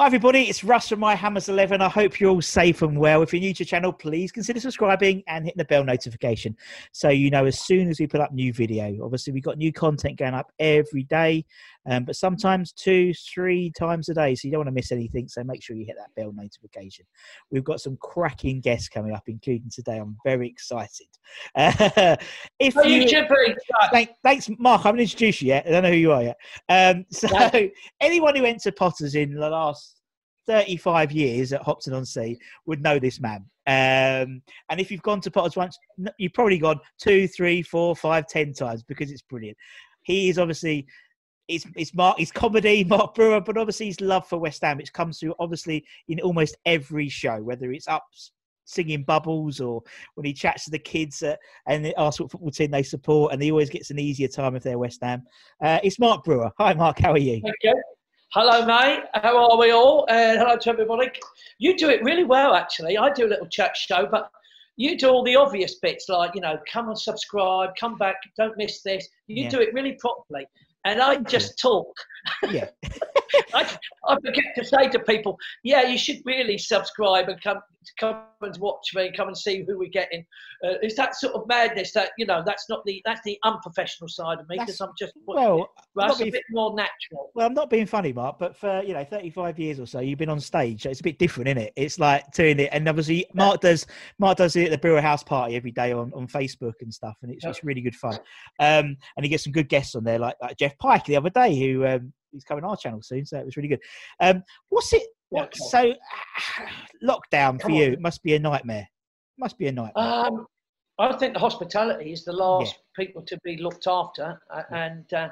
Hi, everybody. It's Russ from My Hammers 11. I hope you're all safe and well. If you're new to the channel, please consider subscribing and hitting the bell notification so you know as soon as we put up new video. Obviously, we've got new content going up every day, um, but sometimes two, three times a day. So you don't want to miss anything. So make sure you hit that bell notification. We've got some cracking guests coming up, including today. I'm very excited. Uh, if Oh, you be. Thank, thanks, Mark. I haven't introduced you yet. I don't know who you are yet. Um, so, anyone who went to Potters in the last 35 years at Hopton on Sea would know this man. Um, and if you've gone to Potters once, you've probably gone two, three, four, five, ten times because it's brilliant. He is obviously. It's, it's Mark, it's comedy, Mark Brewer, but obviously his love for West Ham, which comes through obviously in almost every show, whether it's up singing bubbles or when he chats to the kids uh, and they ask what football team they support, and he always gets an easier time if they're West Ham. Uh, it's Mark Brewer. Hi, Mark. How are you? Thank you. Hello, mate. How are we all? And hello to everybody. You do it really well, actually. I do a little chat show, but you do all the obvious bits, like you know, come and subscribe, come back, don't miss this. You Yeah. do it really properly, and I just talk. Yeah. I, I forget to say to people, yeah, you should really subscribe and come come and watch me, come and see who we're getting. Uh, it's that sort of madness that you know. That's not the that's the unprofessional side of me because I'm just Well, not a being- bit more natural. Well, I'm not being funny, Mark, but for you know, 35 years or so, you've been on stage. So it's a bit different, isn't it? It's like doing it, and obviously, Mark does Mark does it at the Brewer House party every day on, on Facebook and stuff, and it's, it's really good fun. Um, and he gets some good guests on there, like, like Geoff Pike the other day, who um, he's coming our channel soon, so it was really good. Um, what's it? What, Yeah. so lockdown for you it must be a nightmare. Must be a nightmare. Um, I think the hospitality is the last people to be looked after, uh, and uh,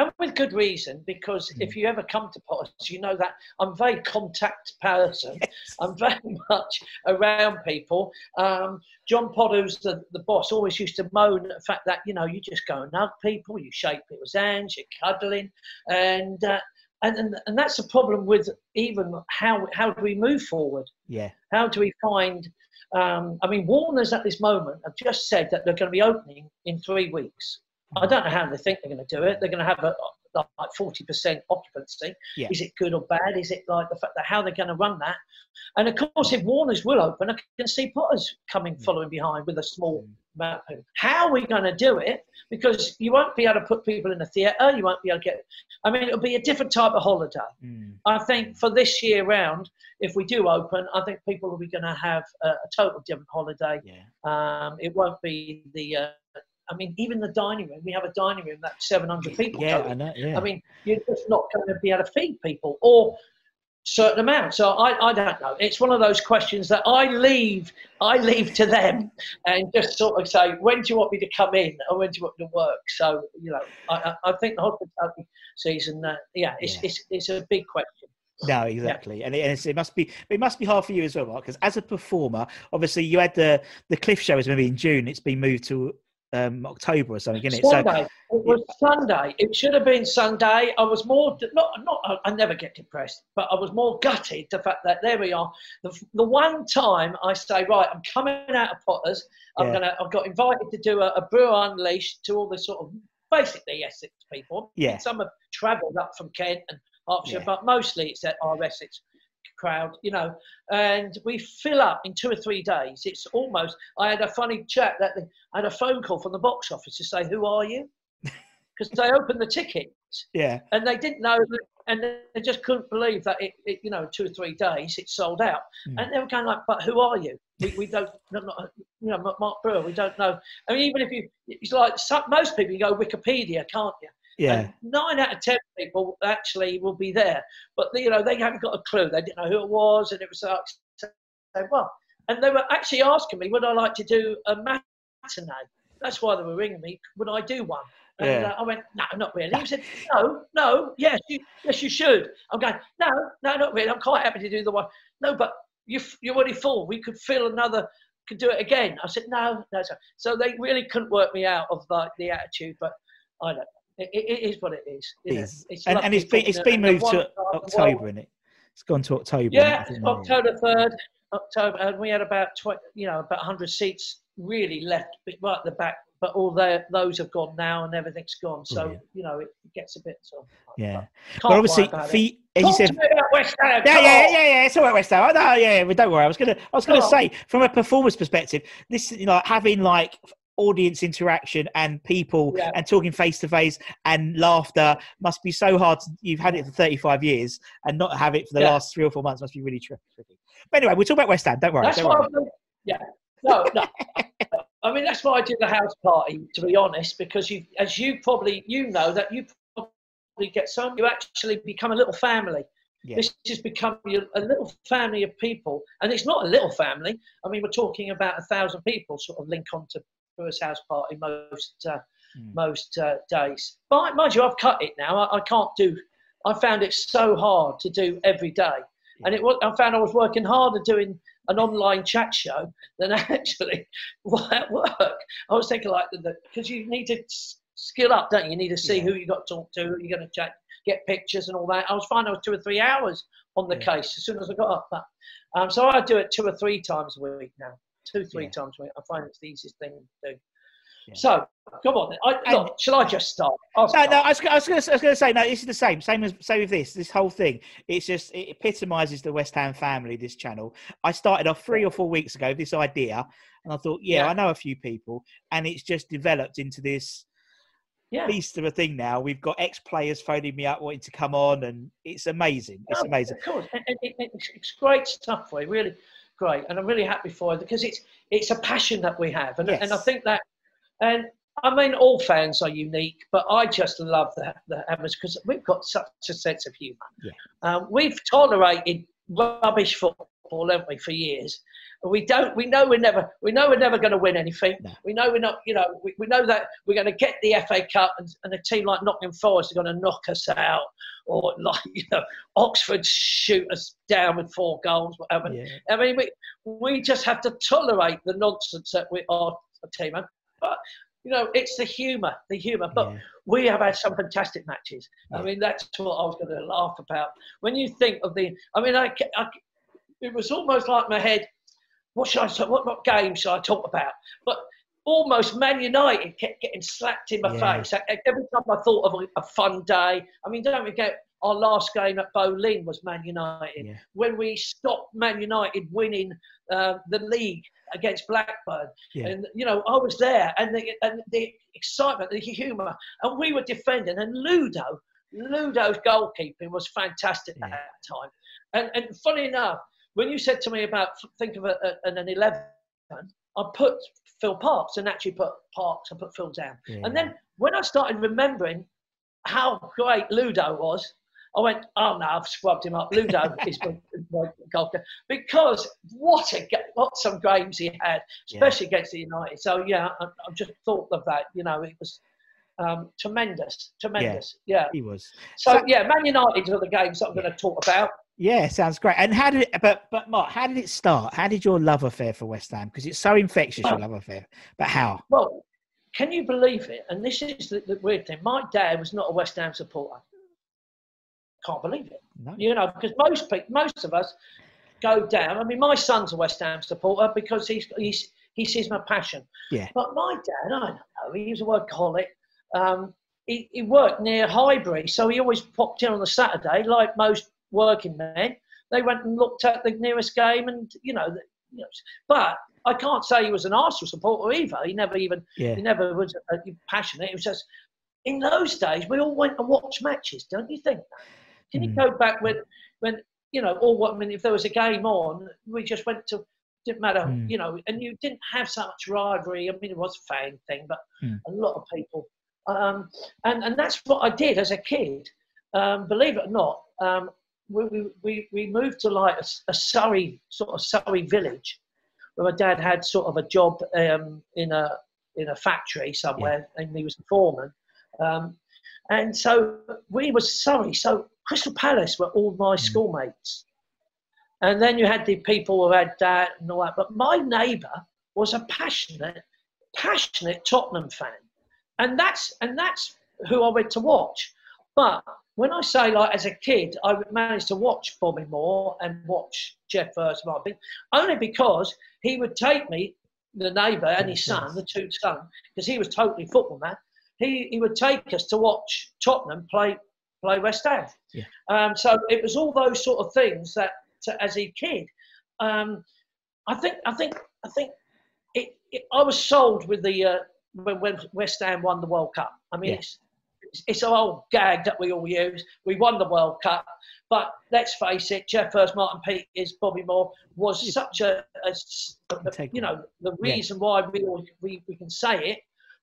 and with good reason. Because Mm. if you ever come to Potters, you know that I'm a very contact person. I'm very much around people. Um, John Potter, who's the, the boss, always used to moan at the fact that you know you just go and hug people, you shake people's hands, you're cuddling, and. Uh, and, and, and that's the problem with even how how do we move forward? yeah. How do we find? Um, I mean, Warner's at this moment have just said that they're going to be opening in three weeks. I don't know how they think they're going to do it. They're going to have a like forty percent occupancy. Yeah. Is it good or bad? Is it like the fact that how they're going to run that? And of course, if Warner's will open, I can see Potters coming following behind with a small amount. of- How are we going to do it? Because you won't be able to put people in the theatre. You won't be able to get. I mean, it'll be a different type of holiday. Mm. I think for this year round, if we do open, I think people will be going to have a, a total different holiday. Yeah. Um, it won't be the. Uh, I mean, even the dining room. We have a dining room that's 700 people. Yeah. I know. Yeah. I mean, you're just not going to be able to feed people or certain amount. So I, I don't know. It's one of those questions that I leave I leave to them and just sort of say, when do you want me to come in or when do you want me to work? So you know, I, I think the hospitality season, uh, yeah, it's, Yeah. it's it's a big question. No, exactly, and, it, and it's, it must be it must be hard for you as well, Mark. Because as a performer, obviously you had the the Cliff Show is maybe in June. It's been moved to um, October or something, isn't it? Sunday. it was Sunday. It should have been Sunday. I was more not not. I never get depressed, but I was more gutted the fact that there we are. The, the one time I say, right, I'm coming out of Potters. I'm Yeah. gonna. I've got invited to do a, a brew unleashed to all the sort of basically Essex people. Yeah. Some have travelled up from Kent and Hertfordshire, Yeah. but mostly it's at our Essex crowd, you know. And we fill up in two or three days. It's almost. I had a funny chat that the, I had a phone call from the box office to say, "Who are you?" Because they opened the tickets yeah, and they didn't know, and they just couldn't believe that it, it you know, two or three days it sold out. Mm. And they were going like, "But who are you? We, we don't, not, not, you know, Mark Brewer. We don't know." I mean, even if you, it's like most people, you go Wikipedia, can't you? Yeah, And nine out of ten people actually will be there, but you know they haven't got a clue. They didn't know who it was, and it was like, well, and they were actually asking me, would I like to do a matinee? That's why they were ringing me. Would I do one? And Yeah. uh, I went, no, not really. He said, no, no, yes, you, yes, you should. I'm going, no, no, not really. I'm quite happy to do the one. No, but you, you're already full. We could fill another, could do it again. I said, no, no. So, so they really couldn't work me out of like the attitude, but I don't. It, it, is what it is. it is. It's and, and it's been it's been moved to part of the October, isn't it? It's gone to October. Yeah? October third, October, and we had about tw- you know about 100 seats really left right at the back, but all the, those have gone now and everything's gone. So Brilliant. you know it gets a bit sort of Yeah, but obviously, worry about it. fee, as you said, to me about West Ham. Yeah, yeah, yeah, yeah. It's all right, West Ham. No, yeah, but don't worry. I was gonna, I was gonna Go on. say, from a performance perspective, this, you know, having like audience interaction and people Yeah. and talking face to face and laughter must be so hard. To, you've had it for 35 years and not have it for the Yeah. last three or four months must be really tricky. But anyway, we'll talk about West Ham. Don't worry. That's Don't worry. I, yeah. No, no. I mean, that's why I did the house party, to be honest, because you, as you probably you know that you probably get some. You actually become a little family. Yeah. This has become a little family of people, and it's not a little family. I mean, we're talking about a thousand people sort of link on Brewer's house party most uh, Mm. most uh, days. But mind you, I've cut it now. I, I can't do. I found it so hard to do every day, and it was. I found I was working harder doing an online chat show than actually at work. I was thinking like because you need to skill up, don't you? You need to see Yeah. who you got to talk to, who you're going to chat, get pictures and all that. I was finding I was two or three hours on the Yeah. case as soon as I got up. Um, so I do it two or three times a week now. Two, three Yeah. times a week. I find it's the easiest thing to do. Yeah. So come on. I, look, shall I just start? I'll No, start. no, I was, I was going to say, no, this is the same. Same as same with this. This whole thing. It's just it epitomises the West Ham family. This channel. I started off three or four weeks ago with this idea, and I thought, yeah, Yeah. I know a few people, and it's just developed into this yeah. beast of a thing. Now we've got ex players phoning me up wanting to come on, and it's amazing. It's Oh, amazing. Of course, and it, it's, it's great stuff for you, really great, and I'm really happy for you because it's it's a passion that we have, and and I think that, and I mean all fans are unique, but I just love the the Hammers because we've got such a sense of humour. Yeah. Um, we've tolerated rubbish football, haven't we, for years. We don't. We know we're never. We know we're never going to win anything. No. We know we're not. You know. We, we know that we're going to get the FA Cup, and, and a team like Nottingham Forest are going to knock us out, or like you know, Oxford shoot us down with four goals, whatever. Yeah. I mean, we we just have to tolerate the nonsense that we are a team, but you know, it's the humour, the humour. But Yeah. we have had some fantastic matches. I mean, that's what I was going to laugh about when you think of the. I mean, I, I it was almost like my head. What should I talk? What, what game should I talk about? But almost Man United kept getting slapped in my Yeah. face. Every time I thought of a, fun day, I mean, don't forget our last game at Boleyn was Man United. Yeah. When we stopped Man United winning uh, the league against Blackburn, Yeah. and you know I was there, and the and the excitement, the humour, and we were defending, and Ludo, Ludo's goalkeeping was fantastic at that time. And and funny enough, when you said to me about think of a, a, an eleven, I put Phil Parkes and actually put Parkes and put Phil down. Yeah. And then when I started remembering how great Ludo was, I went, oh no, I've scrubbed him up. Ludo is my, goalkeeper because what a what some games he had, Yeah. especially against the United. So yeah, I, I just thought of that. You know, it was um, tremendous, tremendous. Yeah. he was. So, So- yeah, Man United are the games that I'm going to talk about. Yeah, sounds great. And how did it? But but Mark, how did it start? How did your love affair for West Ham? Because it's so infectious, your Oh. love affair. But how? Well, can you believe it? And this is the, the weird thing. My dad was not a West Ham supporter. Can't believe it. No. You know, because most people, most of us go down. I mean, my son's a West Ham supporter because he's, he's he sees my passion. Yeah. But my dad, I don't know, he was a workaholic. Um, he, he worked near Highbury, so he always popped in on the Saturday, like most working men. They went and looked at the nearest game, and you know, the, you know but I can't say he was an Arsenal supporter either. He never even, Yeah. he never was uh, passionate. It was just in those days we all went and watched matches, don't you think? Can you Mm. go back when, when you know, all what I mean, if there was a game on, we just went to. Didn't matter, Mm. you know, and you didn't have so much rivalry. I mean, it was a fan thing, but Mm. a lot of people, um, and and that's what I did as a kid. Um, believe it or not, um, we, we, we, moved to like a, a Surrey sort of Surrey village, where my dad had sort of a job um, in a in a factory somewhere, and he was a foreman. Um, and so we were Surrey. So Crystal Palace were all my schoolmates. And then you had the people who had that and all that. But my neighbour was a passionate, passionate Tottenham fan. And that's and that's who I went to watch. But when I say like as a kid, I managed to watch Bobby Moore and watch Geoff Hurst Martin, only because he would take me, the neighbour and his son, the two sons, because he was totally football man. He he would take us to watch Tottenham play play West Ham. Yeah. Um, so it was all those sort of things that, to, as a kid, um, I think I think I think it, it, I was sold with the uh, when, when West Ham won the World Cup. I mean, Yeah. it's it's an old gag that we all use. We won the World Cup, but let's face it, Geoff Hurst, Martin Peters, Bobby Moore was such a, Integral. you know the Yeah. reason why we, all, we we can say it.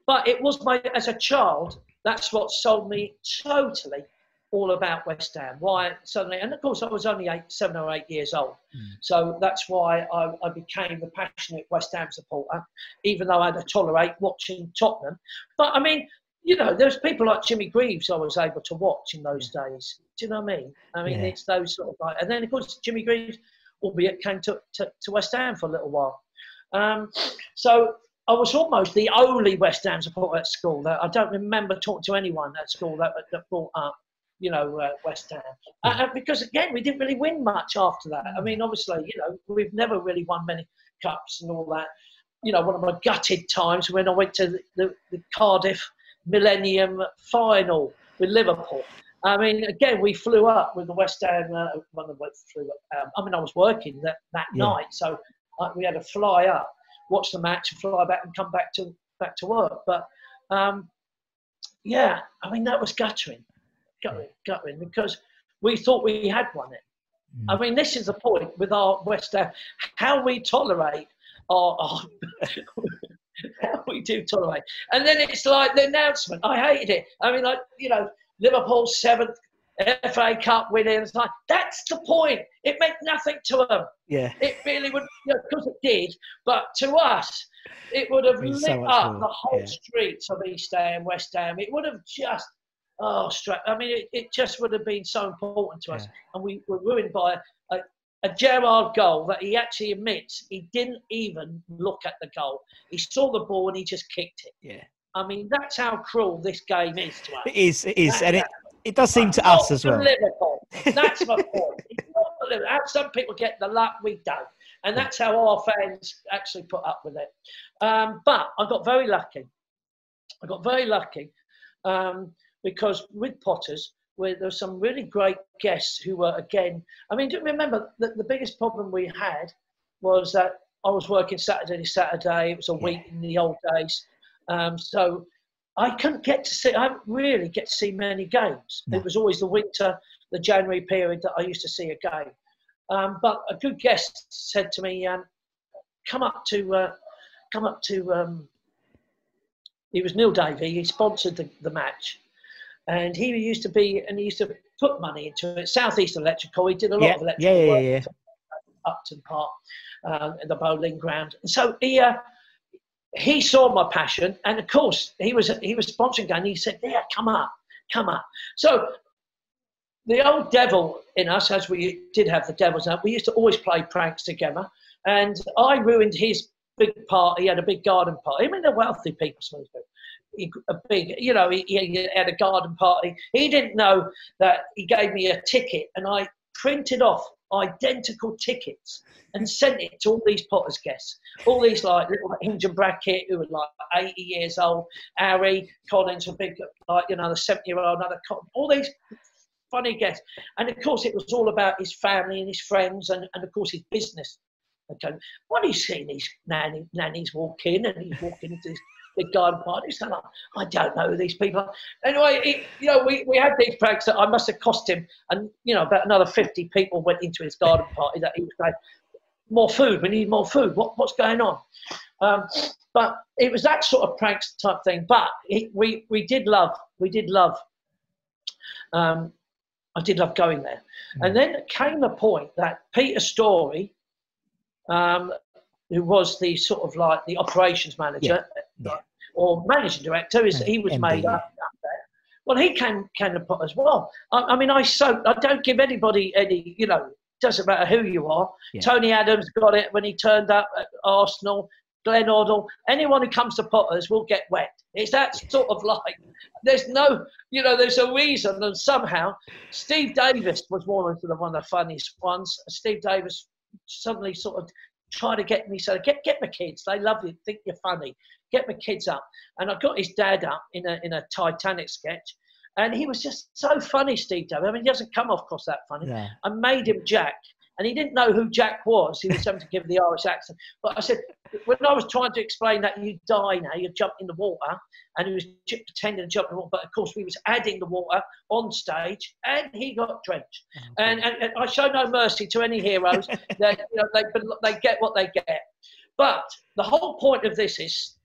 But it was my as a child. That's what sold me totally all about West Ham. Why suddenly, and of course, I was only eight, seven or eight years old, mm. so that's why I, I became a passionate West Ham supporter, even though I had to tolerate watching Tottenham. But I mean, you know, there's people like Jimmy Greaves I was able to watch in those days. Do you know what I mean? I mean, Yeah. it's those sort of like, and then of course Jimmy Greaves, albeit came to, to, to West Ham for a little while. Um, so I was almost the only West Ham supporter at school. That I don't remember talking to anyone at school that, that brought up, you know, uh, West Ham. Uh, uh, because again, we didn't really win much after that. I mean, obviously, you know, we've never really won many cups and all that. You know, one of my gutted times when I went to the, the, the Cardiff Millennium final with Liverpool. I mean, again, we flew up with the West Ham. Uh, went through, um, I mean, I was working that, that Yeah. night, so uh, we had to fly up, watch the match, and fly back and come back to back to work. But um, yeah, I mean, that was guttering, guttering, guttering, because we thought we had won it. I mean, this is the point with our West Ham, how we tolerate our, our we do tolerate. And then it's like the announcement. I hated it. I mean, like, you know, Liverpool seventh FA Cup winning. It's like, that's the point. It meant nothing to them. Yeah. It really would, you know, because it did. But to us, it would have lit so up more, the whole yeah. streets of East Ham, West Ham. It would have just, oh, straight. I mean, it, it just would have been so important to us. And we were ruined by a, a Gerrard goal that he actually admits he didn't even look at the goal. He saw the ball and he just kicked it. Yeah. I mean, that's how cruel this game is to us. It is. It is, and it it does seem to us as well. Liverpool. That's my point. It's not for Liverpool. How some people get the luck, we don't. And that's how our fans actually put up with it. Um, but I got very lucky. I got very lucky um, because with Potters, where there were some really great guests who were, again, I mean, do remember that the biggest problem we had was that I was working Saturday to Saturday. It was a week in the old days. Um, so I couldn't get to see, I really get to see many games. No. It was always the winter, the January period that I used to see a game. Um, but a good guest said to me, um, come up to, uh, come up to, um, he was Neil Davey, he sponsored the, the match. And he used to be, and he used to put money into it. Southeast Electrical, he did a lot Yeah, of electrical yeah, yeah, work yeah. Upton Park, at the Boleyn ground. And so he, uh, he saw my passion, and of course he was he was sponsoring, and he said, "Yeah, come up, come up." So the old devil in us, as we did have the devils out, we used to always play pranks together, and I ruined his big party. He had a big garden party. I mean, they're wealthy people, some of these people. A big, you know, he, he had a garden party. He didn't know that he gave me a ticket, and I printed off identical tickets and sent it to all these Potters guests, all these like little Hinge and Brackett who were like 80 years old, Harry Collins, a big like you know the 70 year old, another all these funny guests, and of course it was all about his family and his friends and, and of course his business. Okay, what he's seen these nanny, nannies walk in and he's walking into this big garden party. So like, I don't know these people. Anyway, it, you know, we, we had these pranks that I must have cost him, and you know, about another 50 people went into his garden party that he was going, more food, we need more food. What, what's going on? Um, but it was that sort of pranks type thing. But it, we, we did love, we did love, um, I did love going there. And then came a point that Peter Storrie, um, who was the sort of like the operations manager Yeah. Uh, or managing director, is he was MD, made up, up there. Well, he came came to put as well. I, I mean, I so I don't give anybody any, you know, doesn't matter who you are. Yeah. Tony Adams got it when he turned up at Arsenal. Glenn Hoddle, anyone who comes to Potters will get wet. It's that sort of like, there's no, you know, there's a reason, and somehow Steve Davis was one of the one of the funniest ones. Steve Davis suddenly sort of tried to get me, so get get my kids. They love you, think you're funny. Get my kids up, and I got his dad up in a in a Titanic sketch, and he was just so funny, Steve. I mean, he doesn't come off across that funny. Yeah. I made him Jack, and he didn't know who Jack was. He was having to give the Irish accent. But I said, when I was trying to explain that you die now, you jump in the water, and he was pretending to jump in the water, but of course we was adding the water on stage, and he got drenched. And, and, and I show no mercy to any heroes. that you know, they they get what they get. But the whole point of this is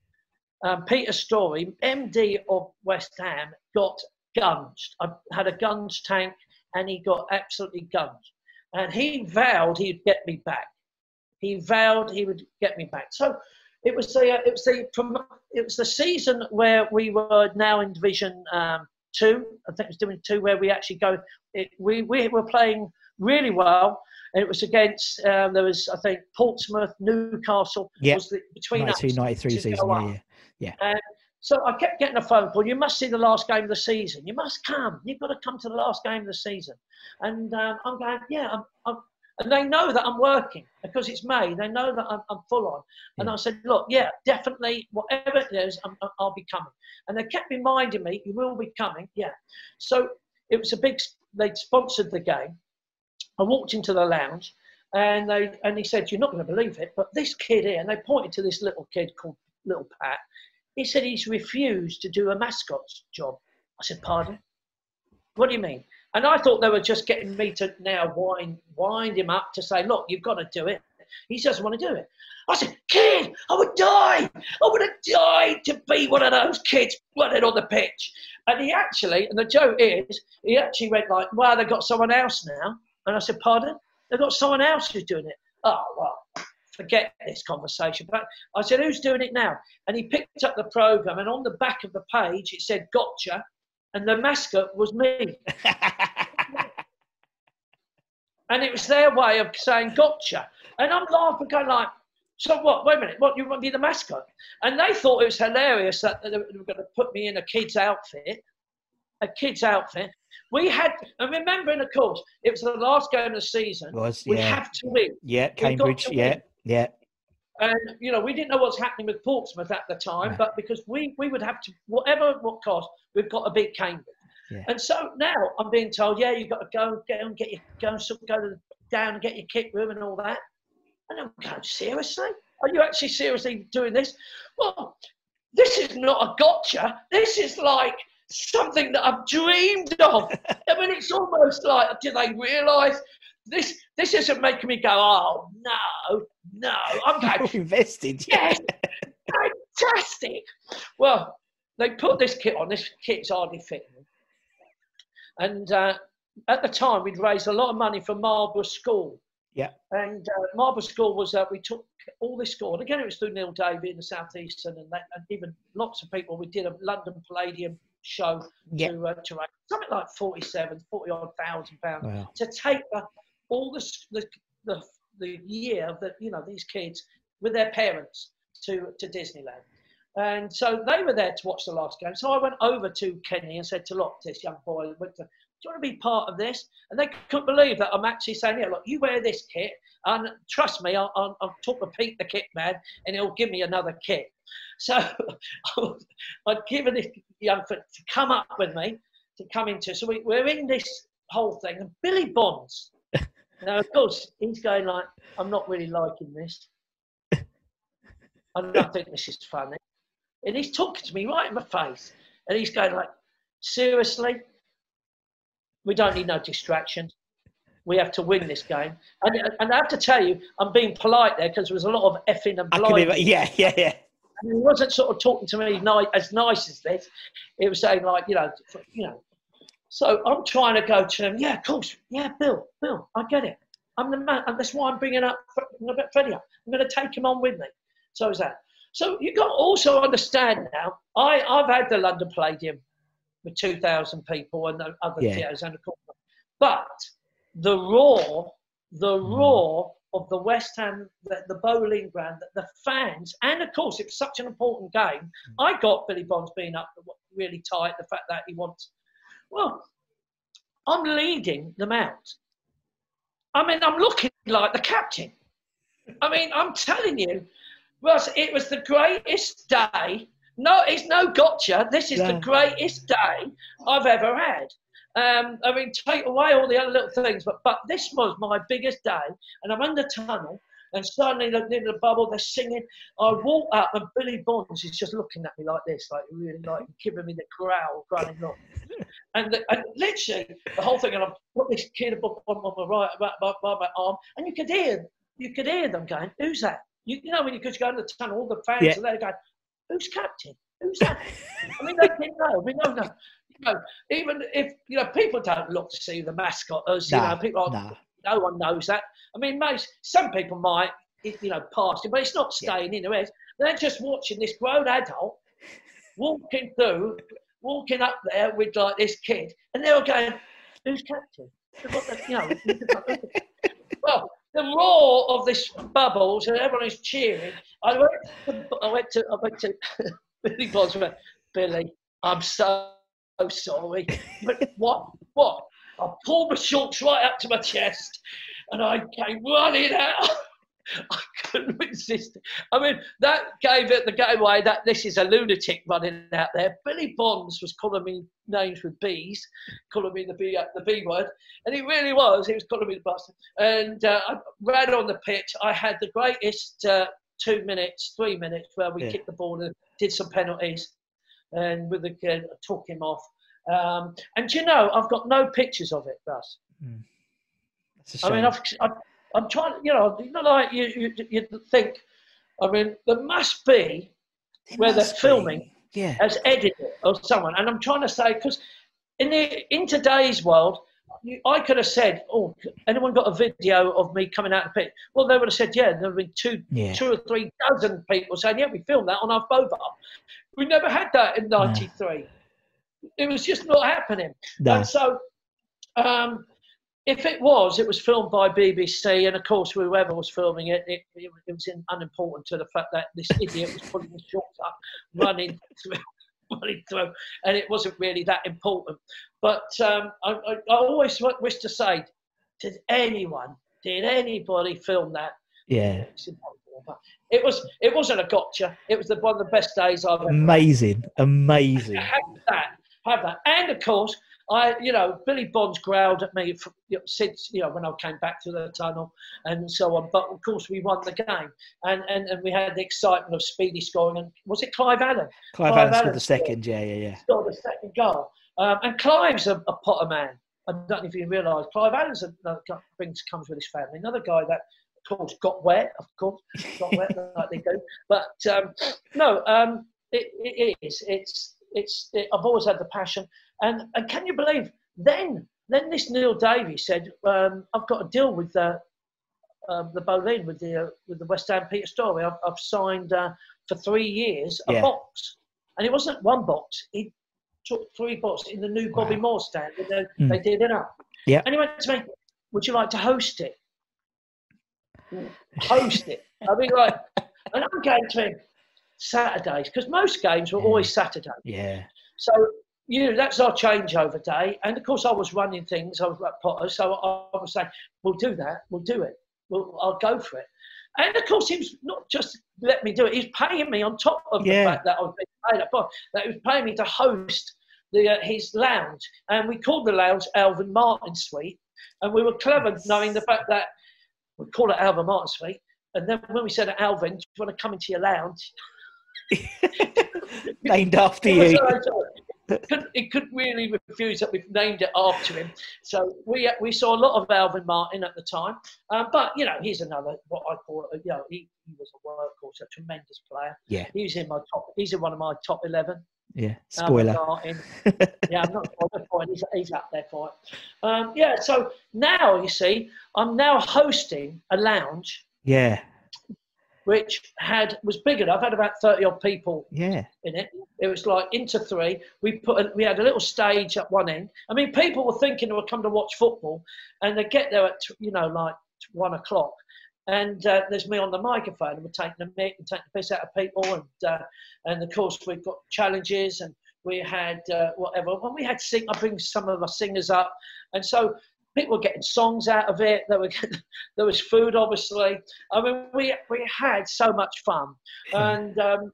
um, Peter Storrie, MD of West Ham, got guns. I had a guns tank, and he got absolutely guns. And he vowed he'd get me back. He vowed he would get me back. So it was the it was the it was the season where we were now in Division um, Two. I think it was Division Two where we actually go. It, we we were playing really well. And it was against um, there was I think Portsmouth, Newcastle. Yeah. was the, between 92, us 93 season. Yeah, yeah. And so I kept getting a phone call. You must see the last game of the season. You must come. You've got to come to the last game of the season. And um, I'm going, yeah. I'm, I'm, and they know that I'm working because it's May. They know that I'm, I'm full on. And I said, look, yeah, definitely, whatever it is, I'm, I'll be coming. And they kept reminding me, you will be coming. Yeah. So it was a big. They'd sponsored the game. I walked into the lounge, and they and he said, "You're not going to believe it, but this kid here," and they pointed to this little kid called Little Pat. He said he's refused to do a mascot's job. I said, "Pardon? What do you mean?" And I thought they were just getting me to now wind wind him up to say, "Look, you've got to do it." He doesn't want to do it. I said, "Kid, I would die. I would have died to be one of those kids running on the pitch." And he actually, and the joke is, he actually went like, "Wow, they've got someone else now." And I said, "Pardon? They've got someone else who's doing it." Oh well, forget this conversation. But I said, "Who's doing it now?" And he picked up the program, and on the back of the page it said "Gotcha," and the mascot was me. and it was their way of saying "Gotcha," and I'm laughing, going like. So what? Wait a minute. What you want to be the mascot? And they thought it was hilarious that they were going to put me in a kid's outfit, a kid's outfit. We had, and remembering, of course, it was the last game of the season. Was, we yeah. have to win. Yeah, Cambridge. Yeah, win. Yeah. And you know, we didn't know what's happening with Portsmouth at the time, No. but because we we would have to, whatever what cost, we've got to beat Cambridge. Yeah. And so now I'm being told, yeah, you've got to go get and get your go and go to the, down and get your kit room and all that. And I'm going, seriously? Are you actually seriously doing this? Well, this is not a gotcha. This is like something that I've dreamed of. I mean, it's almost like, do they realise this? This isn't making me go, oh no, no. I'm going, invested. yes, fantastic. Well, they put this kit on. This kit's hardly fitting. And uh, at the time, we'd raised a lot of money for Marlborough School. Yeah. And uh, Marlborough School was, uh, we took all this school, and again, it was through Neil Davey in the Southeastern, and, that, and even lots of people. We did a London Palladium show Yeah. to, uh, to raise something like 47, 40 odd thousand pounds Wow. to take the, all the, the, the, the year that you know, these kids with their parents to, to Disneyland. And so they were there to watch the last game. So I went over to Kenny and said to look, this young boy, do you want to be part of this? And they couldn't believe that I'm actually saying, yeah, look, you wear this kit, and trust me, I'll, I'll, talk to Pete the kit man, and he'll give me another kit. So I'd given this young to come up with me, to come into. So we, we're in this whole thing, and Billy Bonds. Now, of course, he's going like, I'm not really liking this. I don't think this is funny. And he's talking to me right in my face. And he's going like, seriously? We don't need no distractions. We have to win this game. And, and I have to tell you, I'm being polite there because there was a lot of effing and blinding. yeah, yeah, yeah. And he wasn't sort of talking to me as nice as this. It was saying like, you know, you know. So I'm trying to go to him. Yeah, of course. Yeah, Bill, Bill, I get it. I'm the man, and that's why I'm bringing up Fre- Freddie up. I'm going to take him on with me. So is that. So you've got to also understand now. I I've had the London Palladium with 2,000 people and the other Yeah. theatres and of course, but the roar, the mm. roar of the West Ham, the, the Boleyn ground, the, the fans, and of course, it's such an important game. Mm. I got Billy Bonds being up really tight, the fact that he wants. Well, I'm leading them out. I mean, I'm looking like the captain. I mean, I'm telling you, Russ, it was the greatest day. No, it's no gotcha. This is the greatest day I've ever had. Um, I mean, take away all the other little things, but but this was my biggest day, and I'm in the tunnel, and suddenly the, in the bubble they're singing. I walk up, and Billy Bonds is just looking at me like this, like really like giving me the growl, growling look. And, the, and literally the whole thing, and I've put this kid up on, my right, by, by, by my arm, and you could hear, you could hear them going, "Who's that?" You, you know when you could go in the tunnel, all the fans Yeah. are there going, "Who's captain? Who's that?" I mean, they didn't know. We know, no. You know, even if you know, people don't look to see the mascot as you know, people. Are, nah. No one knows that. I mean, most some people might, you know, pass it, but it's not staying in their heads. They're just watching this grown adult walking through, walking up there with like this kid, and they're going, "Who's captain?" The, you know, well, the roar of this bubbles and everyone is cheering. I went, to, I went to, I went to Billy went, Billy, I'm so sorry, but what, what? I pulled my shorts right up to my chest, and I came running out. I couldn't resist. it. I mean, that gave it the gateway that this is a lunatic running out there. Billy Bonds was calling me names with B's, calling me the B, uh, the B word, and he really was. He was calling me the bastard. And uh, I ran on the pitch. I had the greatest uh, two minutes, three minutes where we Yeah. kicked the ball and did some penalties, and with the kid, I took him off. Um, and you know, I've got no pictures of it, Russ. A I mean. I've, I've, I'm trying, you know, you know, like you, you, you think, I mean, there must be It where they're must be. filming Yeah. as editor or someone, and I'm trying to say because in the in today's world, I could have said, "Oh, anyone got a video of me coming out of the pit?" Well, they would have said, "Yeah." There have been two, Yeah. two or three dozen people saying, "Yeah, we filmed that on our Boba." We never had that in '93. It was just not happening. No. And so, um, if it was, it was filmed by BBC, and of course, whoever was filming it, it, it, it was in, unimportant to the fact that this idiot was putting his shorts up, running through, running through, and it wasn't really that important. But um, I, I, I always wish to say, did anyone, did anybody film that? Yeah. It's It was. It wasn't a gotcha. It was the, one of the best days I've ever Amazing. Amazing. have that, have that, and of course, I, you know, Billy Bonds growled at me for, you know, since you know when I came back to the tunnel and so on. But of course, we won the game, and and, and we had the excitement of Speedie scoring. And was it Clive Allen? Clive Clive Allen scored the second. Yeah, yeah, yeah. Scored the second goal, um, and Clive's a, a Potter man. I don't know if you realise Clive Allen's another brings comes with his family. Another guy that, of course, got wet. Of course, got wet like they do. But um, no, um, it, it is. It's it's. It, I've always had the passion, and and can you believe? Then then this Neil Davies said, um, "I've got a deal with the um, the Boleyn with the uh, with the West Ham Peter Storrie. I've, I've signed uh, for three years a Yeah. box, and it wasn't one box. He took three boxes in the new Bobby Wow. Moore stand. And they, Mm. they did it up. Yeah. And he went to me, "Would you like to host it? host it?" I mean, like, and I'm going to him. Saturdays because most games were always Saturday. Yeah. So you know, that's our changeover day. And of course, I was running things. I was at Potter, so I, I was saying, "We'll do that. We'll do it. We'll, I'll go for it." And of course, he was not just let me do it. He's paying me on top of Yeah. the fact that I was being paid up. That he was paying me to host the uh, his lounge, and we called the lounge Alvin Martin Suite. And we were clever, knowing the fact that we call it Alvin Martin Suite. And then when we said Alvin, "Do you want to come into your lounge?" Named after It you. so- couldn't, he couldn't really refuse that we've named it after him. So we we saw a lot of Alvin Martin at the time. Um, but you know, he's another what I call you know he, he was a workhorse, a tremendous player. Yeah. He's in my top. He's in one of my top eleven. Yeah. Spoiler. Martin. yeah, I'm not spoiler. He's, he's up there for it. Um, yeah. So now you see, I'm now hosting a lounge Yeah. Which had was big enough. Had about thirty odd people Yeah. in it. It was like into three. We put a, we had a little stage at one end. I mean, people were thinking they would come to watch football, and they get there at you know like one o'clock, and uh, there's me on the microphone, and we're taking the mic and taking the piss out of people, and uh, and of course we've got challenges, and we had uh, whatever. When we had sing, I bring some of our singers up, and so. People were getting songs out of it. There, were, there was food, obviously. I mean, we we had so much fun, and um,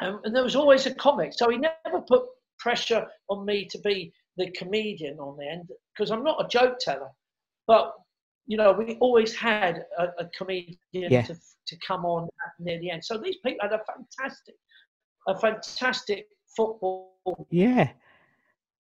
and, and there was always a comic. So he never put pressure on me to be the comedian on the end because I'm not a joke teller. But you know, we always had a, a comedian Yeah. to, to come on near the end. So these people had a fantastic, a fantastic football Yeah.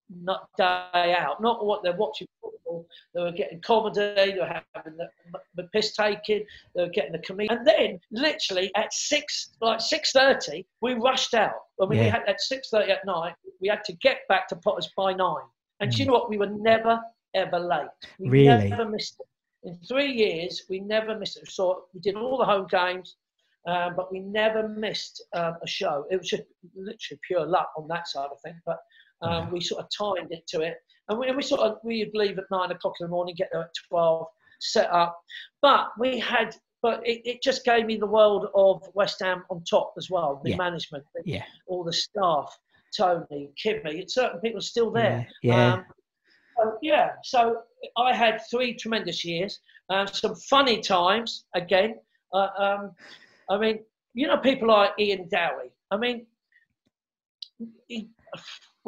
not day out. Not what they're watching football. They were getting comedy. They were having the, the piss taking. They were getting the comedy. And then, literally at six, like six thirty, we rushed out. I mean, we had at six thirty at night. We had to get back to Potters by nine. And do Mm. you know what? We were never ever late. We Really? never missed it. In three years, we never missed it. So we did all the home games. Um, but we never missed um, a show. It was just literally pure luck on that side of things. But um, Wow. we sort of timed it to it, and we, we sort of we'd leave at nine o'clock in the morning, get there at twelve, set up. But we had, but it, it just gave me the world of West Ham on top as well. The Yeah. management, the- Yeah. all the staff, Tony, Kimmy, certain people are still there. Yeah. Yeah. Um, so, yeah, so I had three tremendous years, um, some funny times again. Uh, um, I mean, you know, people like Ian Dowie. I mean, he,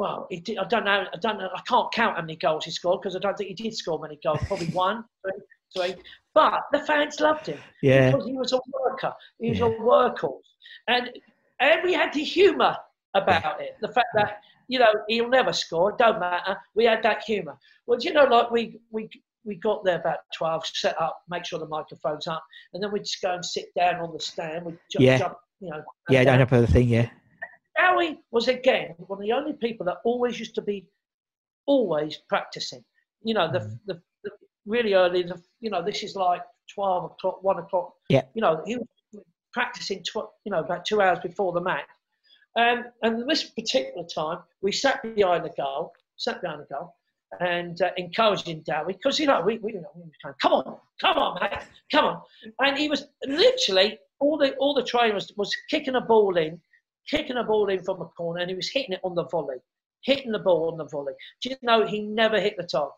well, he did, I don't know. I don't know. I can't count how many goals he scored because I don't think he did score many goals. Probably one, three, three. But the fans loved him Yeah. because he was a worker. He was Yeah. a workhorse, and and we had the humour about it. The fact that you know he'll never score. Don't matter. We had that humour. Well, do you know, like we we we got there about twelve, set up, make sure the microphone's up, and then we'd just go and sit down on the stand. We'd jump, Yeah. jump you know. Yeah. Down. don't have the thing. Yeah. Howie was again one of the only people that always used to be always practicing. You know, the, Mm. the, the really early, the, you know, this is like 12 o'clock, 1 o'clock. Yeah. You know, he was practicing, tw- you know, about two hours before the match. Um, and this particular time, we sat behind the goal, sat behind the goal, and uh, encouraging Dowie because you know we we, you know, we going, come on, come on, mate, come on, and he was literally all the all the trainer was, was kicking a ball in, kicking a ball in from a corner, and he was hitting it on the volley, hitting the ball on the volley. Do you know he never hit the target?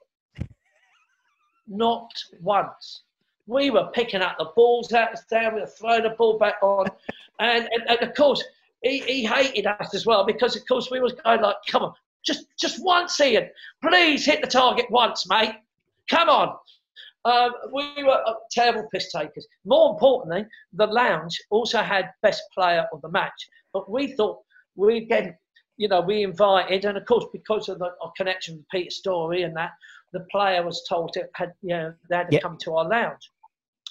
Not once. We were picking up the balls out of stand, we were throwing the ball back on, and, and, and of course he, he hated us as well because of course we was going like, come on, just just once, Ian, please hit the target once, mate. Come on. Um, we were uh, terrible piss takers. More importantly, the lounge also had best player of the match, but we thought we get, you know, we invited, and of course because of the our connection with Peter Storrie and that, the player was told it had, you know, they had to Yep. come to our lounge.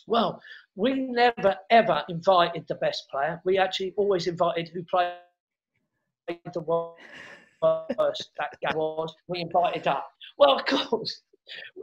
Well, we never ever invited the best player. We actually always invited who played the worst that game was. We invited up. Well, of course.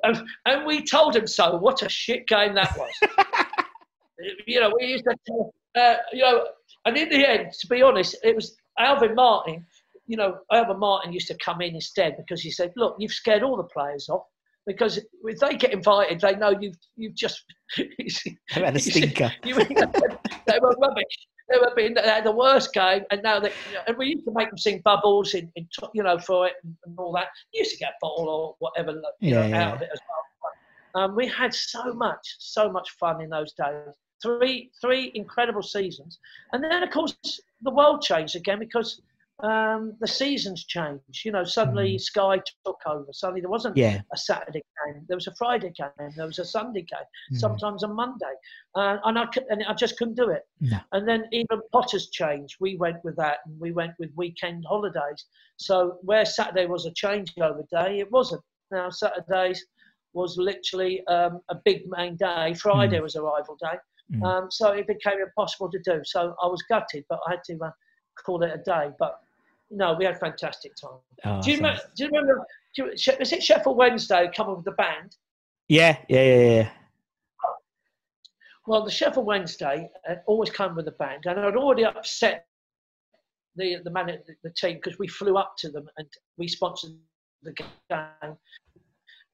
And, and we told him so. What a shit game that was. you know, we used to, uh, you know, and in the end, to be honest, it was Alvin Martin. You know, Alvin Martin used to come in instead because he said, "Look, you've scared all the players off because if they get invited, they know you've you've just had a stinker. you they were rubbish. They were being they had the worst game, and now they and we used to make them sing bubbles in, in you know for it and, and all that. You used to get a bottle or whatever you Yeah, know, yeah. out of it as well. Um, we had so much, so much fun in those days. Three, three incredible seasons, and then of course the world changed again because um, the seasons changed. You know, suddenly Sky took over. Suddenly there wasn't Mm. Yeah. a Saturday game. There was a Friday game. There was a Sunday game. Mm. Sometimes a Monday, uh, and I could, and I just couldn't do it. No. And then even Potter's changed. We went with that, and we went with weekend holidays. So where Saturday was a changeover day, it wasn't. Now Saturdays was literally um, a big main day. Friday Mm. was a rival day. Mm. Um, so it became impossible to do. So I was gutted, but I had to uh, call it a day. But no, we had a fantastic time. Oh, do, you remember, do you remember? Do you, She- was it Sheffield Wednesday coming with the band? Yeah, yeah, yeah, yeah. Well, the Sheffield Wednesday had always come with a band, and I'd already upset the the man the, the team because we flew up to them and we sponsored the game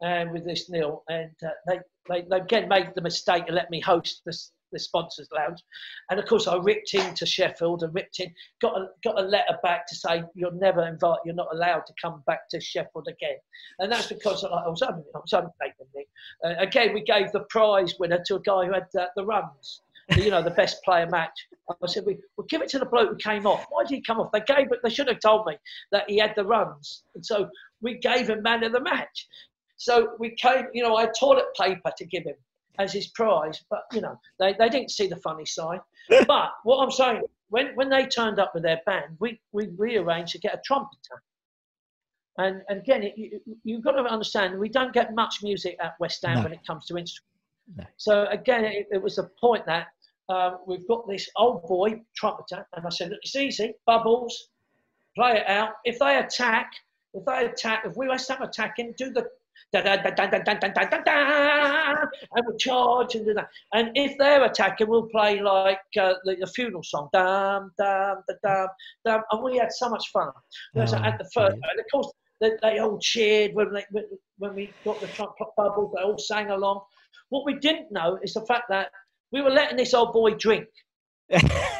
and with this Neil, and uh, they, they they again made the mistake to let me host this the sponsors lounge, and of course I ripped into Sheffield and ripped in, got a got a letter back to say you're never invited, you're not allowed to come back to Sheffield again, and that's because I was I was untaken. Uh, again, we gave the prize winner to a guy who had uh, the runs. You know, the best player match. I said, we, we'll give it to the bloke who came off. Why did he come off? They gave it. They should have told me that he had the runs, and so we gave him man of the match. So we came, you know, I had toilet paper to give him as his prize, but you know, they, they didn't see the funny side. but what I'm saying, when when they turned up with their band, we we rearranged to get a trumpeter. And, and again, it, you, you've got to understand, we don't get much music at West Ham No. when it comes to instruments. No. So again, it, it was a point that um, we've got this old boy trumpeter, and I said, look, it's easy, bubbles, play it out. If they attack, if they attack, if we West Ham attacking, do the da da da da da da da da da da, and we'll charge and do that. And if they're attacking, we'll play like uh, the, the funeral song, dum dum da dum dum, and we had so much fun. Oh, at the first, and of course they, they all cheered when they when, we got the trumpet bubbles. They all sang along. What we didn't know is the fact that we were letting this old boy drink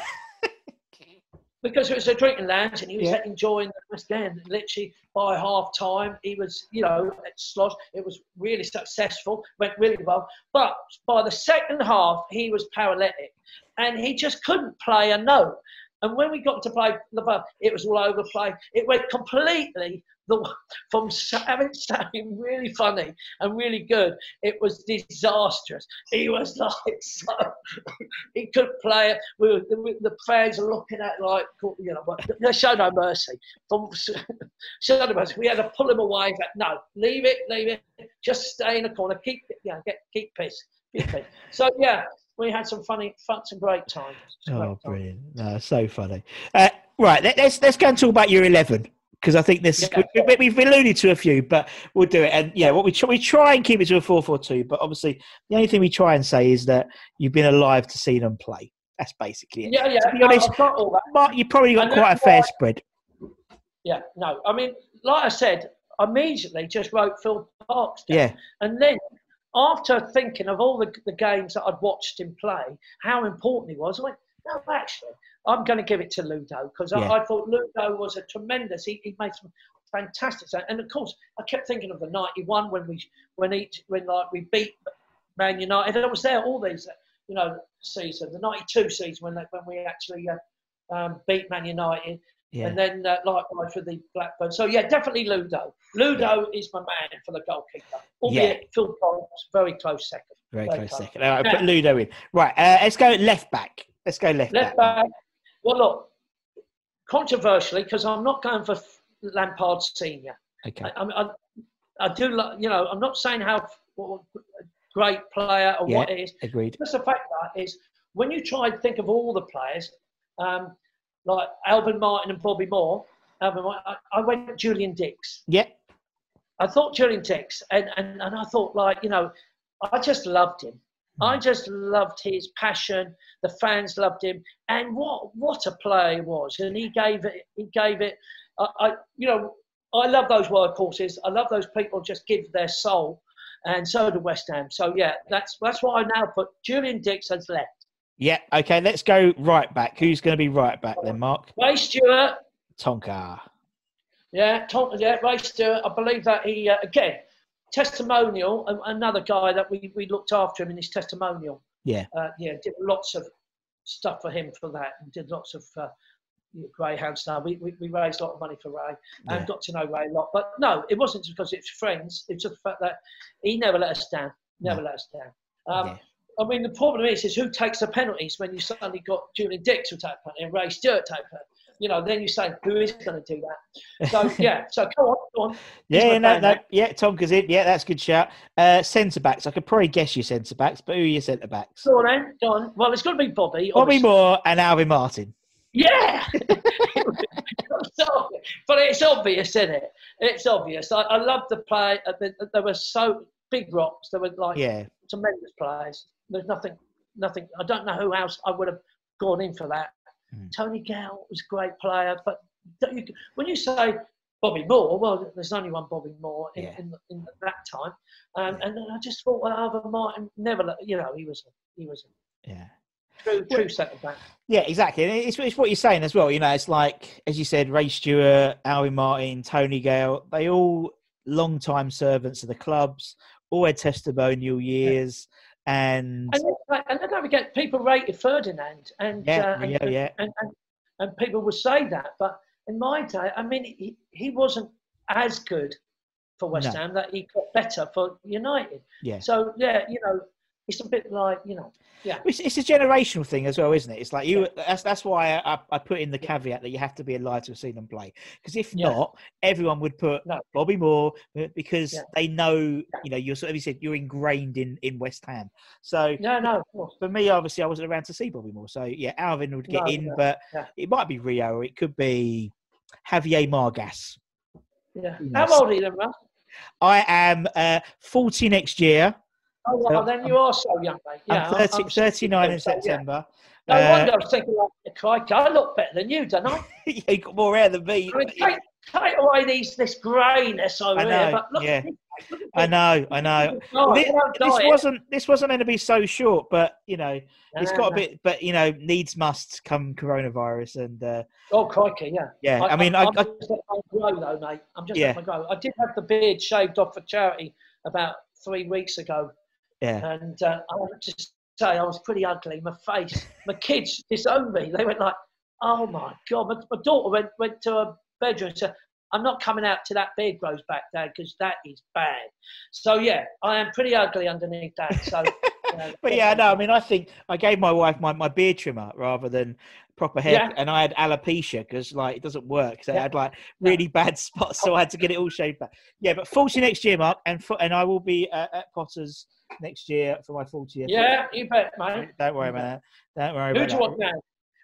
because it was a drinking lounge and he was Yeah. enjoying the West End. Literally by half time, he was, you know, at slosh. It was really successful, went really well. But by the second half, he was paralytic and he just couldn't play a note. And when we got to play the bar, it was all over place. It went completely the, from having something really funny and really good. It was disastrous. He was like so he could play it. We were, the, the fans are looking at like you know, they show no mercy. From show no mercy. We had to pull him away. But no, leave it, leave it. Just stay in the corner. Keep you know, get keep pissed. Keep pissed. So yeah, we had some funny, fun, some great times. Some great Oh, times. brilliant! No, so funny. Uh, right, let, let's let's go and talk about your eleven because I think this Yeah. we, we, we've alluded to a few, but we'll do it. And yeah, what we try, we try and keep it to a four-four-two, but obviously the only thing we try and say is that you've been alive to see them play. That's basically it. Yeah, yeah. To be honest, I've got all that. Mark, you probably got And quite a fair spread. Yeah, no. I mean, like I said, I immediately just wrote Phil Parkes down. Yeah, And then after thinking of all the, the games that I'd watched him play, how important he was, I went, no, actually, I'm going to give it to Ludo because Yeah. I, I thought Ludo was a tremendous. He, he made some fantastic. stuff. And of course, I kept thinking of the '91 when we when each when like we beat Man United. And I was there all these you know seasons. The '92 season when they, when we actually uh, um, beat Man United. Yeah. And then uh, likewise for the Blackburn. So yeah, definitely Ludo. Ludo is my man for the goalkeeper. Albeit Phil Parkes, very close second. Very very close close. second. All right, Yeah. put Ludo in. Right, uh, let's go left back. Let's go left, Left back. back. Well, look, controversially, because I'm not going for Lampard senior. Okay. I, I, I, I do, like, you know, I'm not saying how what great player or Yeah. what it is. Agreed. Just the fact that is when you try to think of all the players, um, like Alvin Martin and Bobby Moore. Martin, I, I went Julian Dicks. Yeah. I thought Julian Dicks, and, and, and I thought, like, you know, I just loved him. I mm. just loved his passion. The fans loved him, and what what a player he was. And he gave it. He gave it. I, I you know, I love those workhorses. I love those people just give their soul, and so do West Ham. So yeah, that's that's why I now put Julian Dicks as left. Yeah. Okay. Let's go right back. Who's going to be right back then, Mark? Ray Stewart, Tonka. yeah, Tom, yeah, Ray Stewart. I believe that he uh, again testimonial. Another guy that we, we looked after him in his testimonial. Yeah. uh, yeah, did lots of stuff for him for that, and did lots of uh, greyhound stuff. We, we we raised a lot of money for Ray, and Yeah. got to know Ray a lot. But no, it wasn't because it's friends. It's just the fact that he never let us down. Never let us down. Um, Yeah. I mean, the problem is, is who takes the penalties when you suddenly got Julian Dicks who take penalty and Ray Stewart take penalty. You know, then you say, who is going to do that? So, yeah, so go on, go on. Yeah, no, no, yeah, Tonka's in. Yeah, that's a good shout. Uh, centre backs. I could probably guess your centre backs, but who are your centre backs? Go on, then. Go on. Well, it's got to be Bobby. Bobby obviously. Moore and Alvin Martin. Yeah! So- but it's obvious, isn't it? It's obvious. I, I love the play. uh, the- There were so big rocks. There were like Yeah, tremendous players. There's nothing, nothing. I don't know who else I would have gone in for that. Mm. Tony Gale was a great player, but don't you, when you say Bobby Moore, well, there's only one Bobby Moore in, Yeah. in, in that time, um, Yeah. and then I just thought, well, Alvin Martin never, you know, he was a, he was a yeah. true true centre back. Yeah, exactly. And it's, it's what you're saying as well. You know, it's like, as you said, Ray Stewart, Alvin Martin, Tony Gale, they all long time servants of the clubs, all had testimonial years. And And, then- and then don't forget, people rated Ferdinand, and Yeah, uh, and, yeah, yeah. And, and, and people would say that, but in my day, I mean, he, he wasn't as good for West No. Ham that he got better for United. yeah. So yeah, you know, it's a bit like you know, yeah, It's, it's a generational thing as well, isn't it? It's like you. That's that's why I, I, put in the caveat that you have to be alive to have seen them play. Because if Yeah. not, everyone would put No. Bobby Moore uh, because Yeah. they know, you know, you're sort of you said you're ingrained in in West Ham. So no, no, of for me, obviously, I wasn't around to see Bobby Moore. So yeah, Alvin would get No, in, yeah, but yeah. it might be Rio or it could be Javier Margas. yeah. How old are you, then, Russ? I am uh, 40 next year. Oh, well, So then you are so young, mate. Yeah, I'm 30, 39 in so, yeah. September. No Uh, wonder I was thinking, like, crikey, I look better than you, don't I? you got more hair than me. I mean, take, take away these this greyness over I here. But look, yeah. look I know, I know. Oh, Thi- this wasn't this wasn't meant to be so short, but you know, it's got a bit. But you know, needs must come coronavirus, and uh, Oh, crikey, yeah. yeah. I, mean, I, I'm just mine grow, though, mate. I'm just Yeah. grow. I did have the beard shaved off for charity about three weeks ago, yeah, and uh, I want to just say I was pretty ugly. My face, my kids disowned me. They went like, "Oh my god!" My, my daughter went went to her bedroom and said, "I'm not coming out till that beard grows back, Dad, because that is bad." So yeah, I am pretty ugly underneath that. So. uh, but yeah, no. I mean, I think I gave my wife my, my beard trimmer rather than proper hair, Yeah. and I had alopecia because like it doesn't work. So I had like really bad spots, so I had to get it all shaved back. Yeah, but forty next year, Mark, and fo- and I will be uh, at Potter's next year for my fortieth. Yeah, you bet, mate. Don't worry about that. Don't worry Who about do you want now?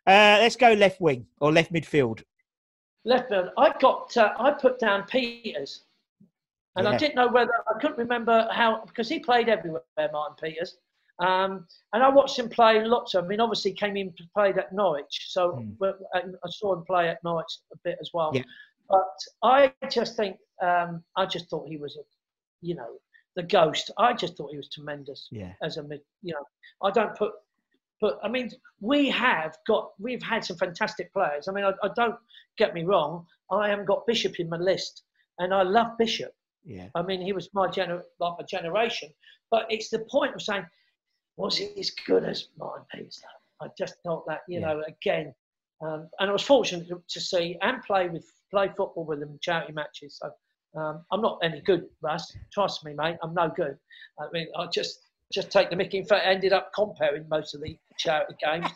Uh, let's go left wing or left midfield. left field. I got uh, I put down Peters, and I didn't know whether I couldn't remember how because he played everywhere, Martin Peters. Um, and I watched him play lots of. I mean, obviously he came in to played at Norwich, so I I saw him play at Norwich a bit as well. Yeah. But I just think um, I just thought he was a, you know, the ghost. I just thought he was tremendous Yeah. as a mid. You know, I don't put. But I mean, we have got, we've had some fantastic players. I mean, I, I don't get me wrong. I haven't got Bishop in my list, and I love Bishop. Yeah. I mean, he was my gener, like my generation. But it's the point of saying, was he as good as Martin Peters? I just thought that, you Yeah. know, again, um, and I was fortunate to, to see and play with play football with them in charity matches. So um, I'm not any good, Russ. Trust me, mate. I'm no good. I mean, I just just take the mickey. In fact, I ended up comparing most of the charity games.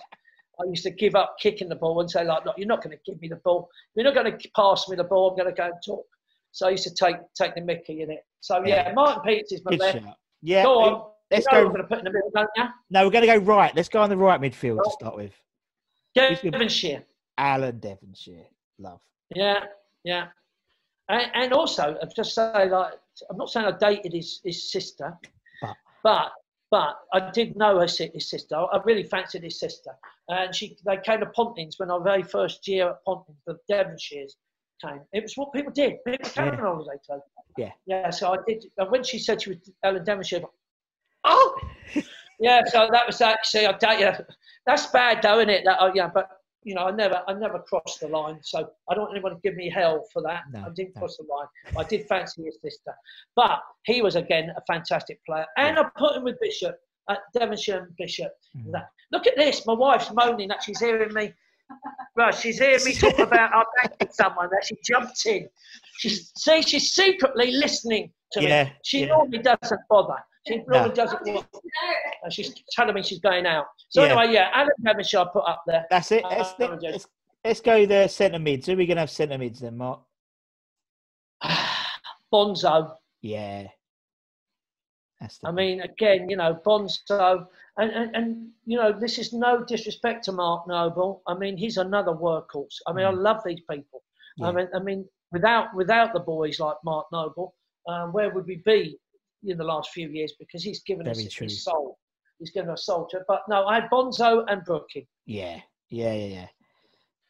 I used to give up kicking the ball and say, like, look, you're not going to give me the ball. You're not going to pass me the ball. I'm going to go and talk. So I used to take take the mickey in it. So yeah, Yeah. Martin Peters is my Good left. Yeah. Go on. Let's You know go. We're going to put in the middle, don't you? No, we're going to go right. Let's go on the right midfield to start with. Devonshire. Alan Devonshire. Love. Yeah, yeah. And, and also, I've just say like, I'm not saying I dated his, his sister, But- but but I did know her his sister. I really fancied his sister, and she they came to Pontins when our very first year at Pontins, the Devonshires came. It was what people did. People came Yeah. on holiday to. Yeah. Yeah. So I did. And when she said she was uh, Ellen Devonshire, thought, oh. Yeah, so that was actually I dated That's bad, though, isn't it? That, oh, yeah, but you know, I never, I never crossed the line, so I don't want anyone to give me hell for that. No, I didn't no. cross the line. I did fancy his sister, but he was again a fantastic player, and I put him with Bishop, uh, Devonshire and Bishop. Mm. Look at this. My wife's moaning that she's hearing me. Right, she's hearing me talk about our banking someone that she jumped in. She's see, she's secretly listening to Yeah, me. She yeah. normally doesn't bother. She normally doesn't. And she's telling me she's going out. So Yeah. anyway, yeah, Alan Devonshire I put up there. That's it. Uh, Let's, I'm just- let's, let's go the centre mids. Who are we going to have centre mids then, Mark? Bonzo. Yeah. That's the I mean, again, you know, Bonzo, and, and, and you know, this is no disrespect to Mark Noble. I mean, he's another workhorse. I mean, I love these people. Mm. Yeah. I mean, I mean, without without the boys like Mark Noble, um, where would we be in the last few years? Because he's given us true. his soul. He's given us soul to. But no, I had Bonzo and Brookie. Yeah. Yeah, yeah, yeah.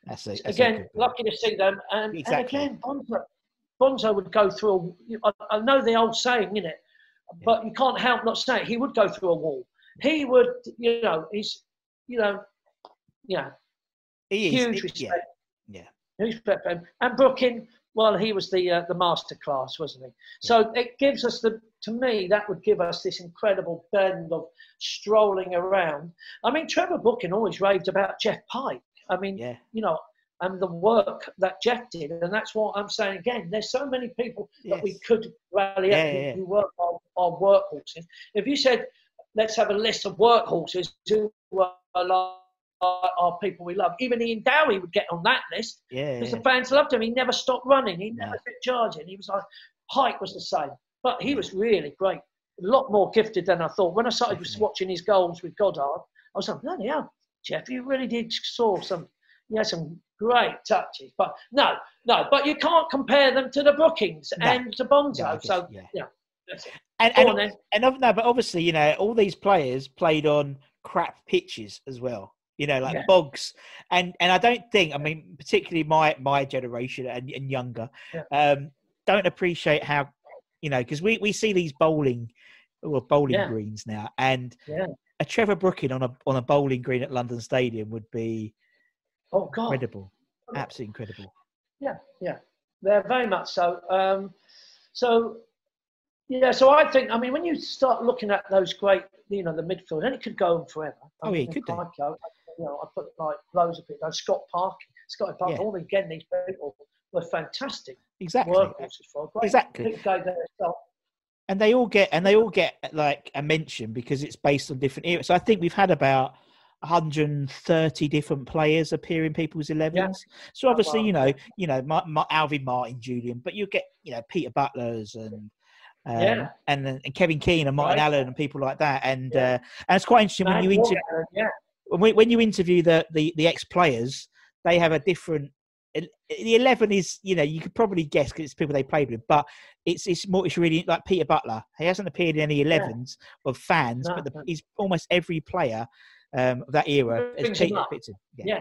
That's a, that's again, lucky to see them. And, Exactly. and again, Bonzo, Bonzo would go through. A, I, I know the old saying, in it, but you can't help not saying he would go through a wall. He would, you know, he's, you know, yeah, He is. huge respect. Yeah. Huge respect. And Brooking, well, he was the uh, the master class, wasn't he? So it gives us the. To me, that would give us this incredible blend of strolling around. I mean, Trevor Brooking always raved about Geoff Pike. I mean, Yeah. you know, and the work that Geoff did. And that's what I'm saying again. There's so many people that we could rally Yeah, up yeah, who- yeah. who work on, on workhorses. If you said, let's have a list of workhorses who are like are people we love, even Ian Dowie would get on that list Yeah. because the fans loved him. He never stopped running. He never No. quit charging. He was like, Pike was the same. But he was really great. A lot more gifted than I thought. When I started watching his goals with Goddard, I was like, bloody hell, Geoff, you really did saw some, you had some great touches. But no, no, but you can't compare them to the Brookings No. and to Bonzo. I guess, so, yeah. yeah. And, and, and of- no, but obviously, you know, all these players played on crap pitches as well. You know, like Yeah. bogs, and and I don't think, I mean, particularly my my generation and, and younger, Yeah. um, don't appreciate how, you know, because we we see these bowling, well bowling Yeah. greens now, and Yeah. a Trevor Brooking on a on a bowling green at London Stadium would be Oh, God. incredible, absolutely incredible. Yeah, yeah, they're very much so. Um, so, yeah, so I think, I mean, when you start looking at those great, you know, the midfield, and it could go on forever. I Oh, yeah, it could do. I go, you know, I put like loads of people, Scott Park, Scott Park, Yeah. all again, these people were fantastic Exactly. workhorses for a great. Exactly. People gave their stuff. and they all get and they all get like a mention because it's based on different eras. So I think we've had about 130 different players appear in people's 11s. So obviously, wow. you know, you know, Ma- Ma- Alvin Martin, Julian, but you get you know Peter Butlers and. Um, Yeah. and and Kevin Keen and Martin Right. Allen and people like that, and Yeah. uh, and it's quite interesting when you inter- Morgan, yeah, when, when you interview the, the, the ex players, they have a different. The eleven is, you know, you could probably guess because it's people they played with, but it's it's more. It's really like Peter Butler. He hasn't appeared in any elevens of fans, No, but the, no. he's almost every player um, of that era has Peter picked him. Yeah.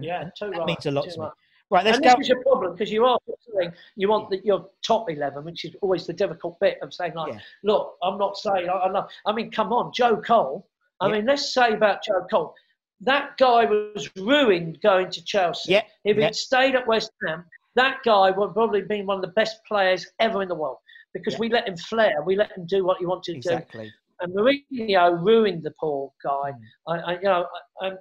yeah, too that right. means a lot to me. right. Right, let's and go. this is your problem because you are saying you want the, your top eleven, which is always the difficult bit of saying like, Yeah. look, I'm not saying I, I, know- I mean, come on, Joe Cole. I Yeah. mean, let's say about Joe Cole, that guy was ruined going to Chelsea. Yeah, If yeah. he'd stayed at West Ham, that guy would probably been one of the best players ever in the world because we let him flare, we let him do what he wanted to do Exactly. and Mourinho ruined the poor guy. Mm. I, I, you know, I, I-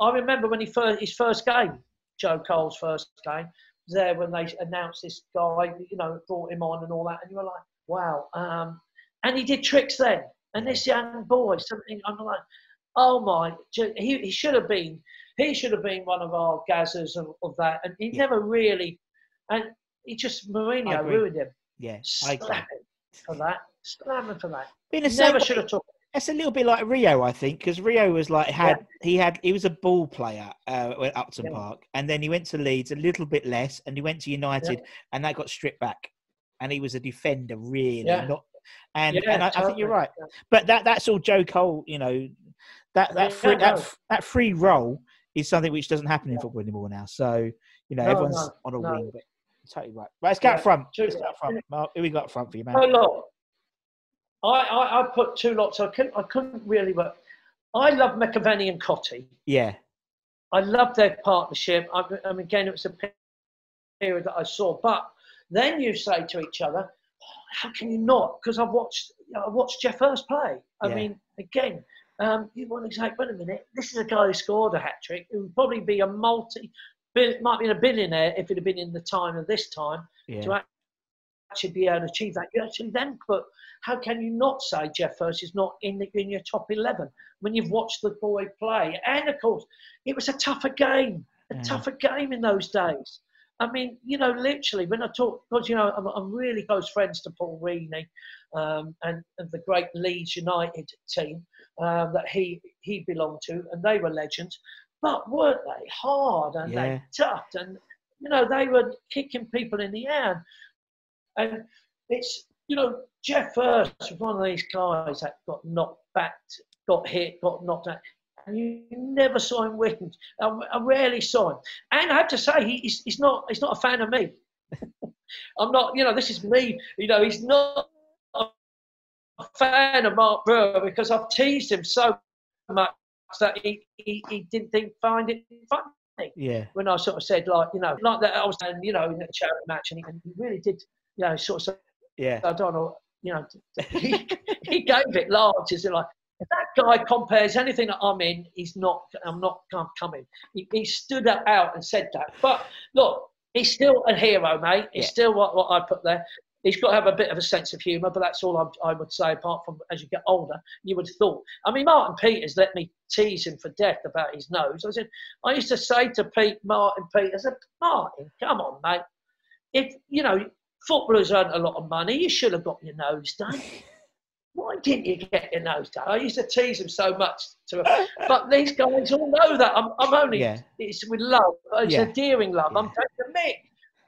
I remember when he first his first game, Joe Cole's first game, there when they announced this guy, you know, brought him on and all that, and you were like, wow. Um, and he did tricks then. And this young boy, something I'm like, oh my, he, he should have been, he should have been one of our Gazzas of, of that, and he Yeah. never really, and he just Mourinho ruined him. Yeah, I agree. him for that. Slam him for that. Been the He never should have took. It's a little bit like Rio, I think, because Rio was like had he had he was a ball player uh, at Upton Yeah. Park, and then he went to Leeds a little bit less, and he went to United, and that got stripped back, and he was a defender, really, Yeah. not. And Yeah, and I, I think you're totally. right, but that that's all Joe Cole, you know, that that Yeah, free, that no. that free role is something which doesn't happen in Yeah. football anymore now. So you know, No, everyone's no, on a wing, but totally right. Right, let's go Yeah, up front. Let's go up front. Mark, who we got up front for you, man? Oh look, I, I, I put two lots. I couldn't I couldn't really, but I love McAvennie and Cottee. Yeah. I love their partnership. I, I mean, again, it was a period that I saw. But then you say to each other, oh, "How can you not?" Because I've watched, you know, I watched Geoff Hurst play. I Yeah. mean, again, um, you want to say, "Wait a minute, this is a guy who scored a hat trick. Who would probably be a multi, might be a billionaire if it had been in the time of this time Yeah. to actually be able to achieve that. You actually then put, how can you not say Geoff Hurst is not in, the, in your top 11 when you've watched the boy play? And of course, it was a tougher game, a Yeah. tougher game in those days. I mean, you know, literally, when I talk, because, you know, I'm, I'm really close friends to Paul Reaney um, and, and the great Leeds United team um, that he, he belonged to, and they were legends. But weren't they hard and Yeah. they tough? And, you know, they were kicking people in the air. And it's, you know, Geoff Hurst was one of these guys that got knocked back, got hit, got knocked out. And you never saw him win. I, I rarely saw him. And I have to say, he, he's, he's, not, he's not a fan of me. I'm not, you know, this is me. You know, he's not a fan of Mark Brewer because I've teased him so much that he, he, he didn't think, find it funny Yeah. when I sort of said like you know like that I was saying you know in a charity match and he, and he really did you know sort of say, Yeah. I don't know you know he, he gave it large in like if that guy compares anything that I'm in he's not I'm not coming he, he stood up out and said that but look he's still a hero mate he's Yeah. still what, what I put there He's got to have a bit of a sense of humour, but that's all I, I would say. Apart from as you get older, you would have thought. I mean, Martin Peters let me tease him for death about his nose. I said, I used to say to Pete, Martin Peters, I said, Martin, come on, mate. If you know footballers earn a lot of money, you should have got your nose done. Didn't you get your nose done? I used to tease him so much. To, but these guys all know that. I'm, I'm only, Yeah. it's with love. It's Yeah. endearing love. I'm taking the mick.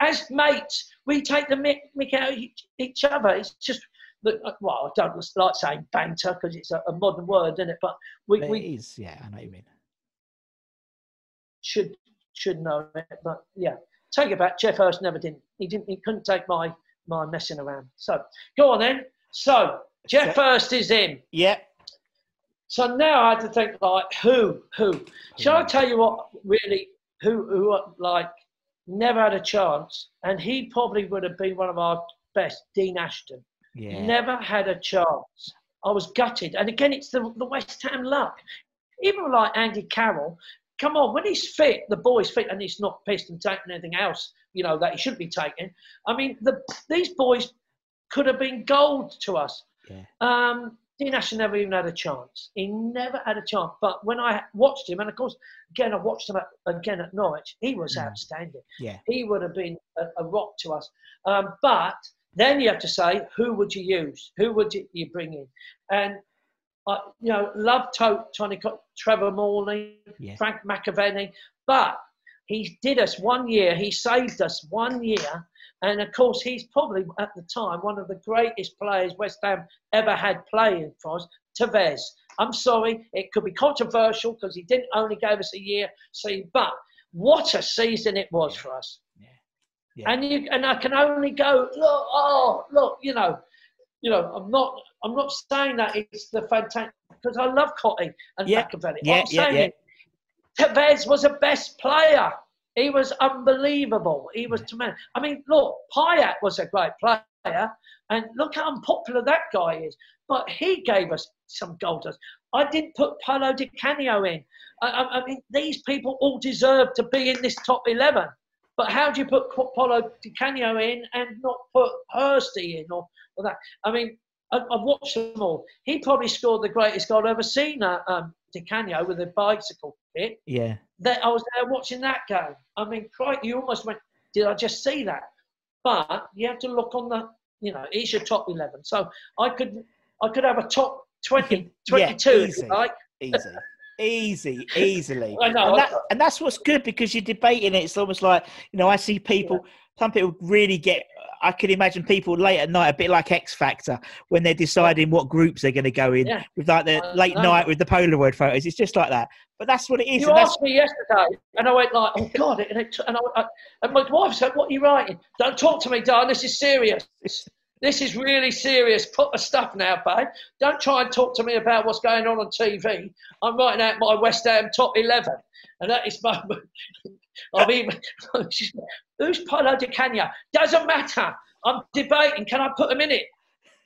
As mates, we take the mick, mick out of each, each other. It's just, that- uh, well, I don't like saying banter because it's a, a modern word, isn't it? But we, But we it is. Yeah, I know what you mean. should should know it. But yeah, take it back. Geoff Hurst never did. He didn't. He couldn't take my my messing around. So go on then. So Geoff Hurst is in. Yeah. So now I had to think like who who. Shall I tell you what really who who like never had a chance, and he probably would have been one of our best. Dean Ashton Yeah. never had a chance. I was gutted, and again it's the the West Ham luck. Even like Andy Carroll, come on, when he's fit, the boy's fit, and he's not pissed and taking anything else, you know, that he should be taking. I mean, the these boys could have been gold to us. Yeah. Um, Dean Ashton never even had a chance. He never had a chance. But when I watched him, and of course, again, I watched him at, again at Norwich, he was Mm. outstanding. Yeah. He would have been a, a rock to us. Um, but then you have to say, who would you use? Who would you, you bring in? And, uh, you know, love to- Tony, Trevor Morley, Yeah. Frank McAvennie, but he did us one year, he saved us one year. And of course, he's probably at the time one of the greatest players West Ham ever had playing for us, Tevez. I'm sorry, it could be controversial because he didn't only give us a year, see, but what a season it was for us. Yeah. Yeah. And you and I can only go, look, oh, look, you know, you know, I'm not I'm not saying that it's the fantastic because I love Cottee and Yeah. McAvennie. Yeah, I'm yeah, saying yeah. Tevez was a best player. He was unbelievable. He was tremendous. I mean, look, Payet was a great player, and look how unpopular that guy is. But he gave us some gold. I didn't put Paulo Di Canio in. I, I, I mean, these people all deserve to be in this top 11. But how do you put Paulo Di Canio in and not put Hursty in or, or that? I mean, I, I've watched them all. He probably scored the greatest goal I've ever seen, uh, um, Di Canio, with a bicycle kick Yeah. That I was there watching that game. I mean, crikey, you almost went, did I just see that? But you have to look on the, you know, it's your top 11. So I could I could have a top 20, Yeah, 22, if easy. like. Easy. Easy, easily. And, that, and that's what's good because you're debating it. It's almost like, you know, I see people, some people really get, I can imagine people late at night, a bit like X Factor, when they're deciding what groups they're going to go in Yeah. with like the I late know. night with the Polaroid photos. It's just like that. But that's what it is. You asked me yesterday, and I went like, "Oh God!" And, it, and, I, I, and my wife said, "What are you writing? Don't talk to me, darling. This is serious." this is really serious. Put the stuff now, babe. Don't try and talk to me about what's going on on TV. I'm writing out my West Ham top 11. And at this moment, I've even, who's Paulo Di Canio? Doesn't matter. I'm debating, can I put him in it?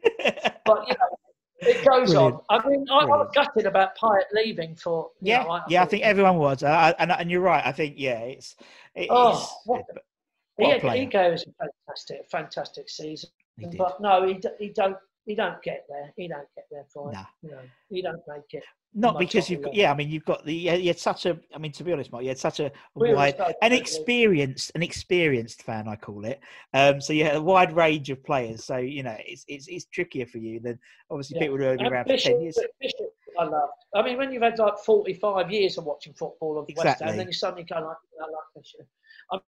But, you know, it goes Brilliant. on. I mean, I, I was gutted about Payet leaving for. Yeah, know, I, yeah, I think everyone was, uh, I- and and you're right. I think yeah, it's it Oh, is- what- what he, he goes a fantastic, fantastic season. He did. But no, he, d- he don't. He don't get there. He don't get there for. Nah. You know, he don't make it. Not because you've got, yeah. I mean, you've got the you had, you had such a. I mean, to be honest, Mark, you had such a We wide, an experienced, an experienced fan, I call it. Um, so you had a wide range of players. So you know, it's it's, it's trickier for you than obviously Yeah. people who are only And around for ten years. Bishop, I love. I mean, when you've had like 45 years of watching football of West Ham, then you suddenly go like, I like Bishop.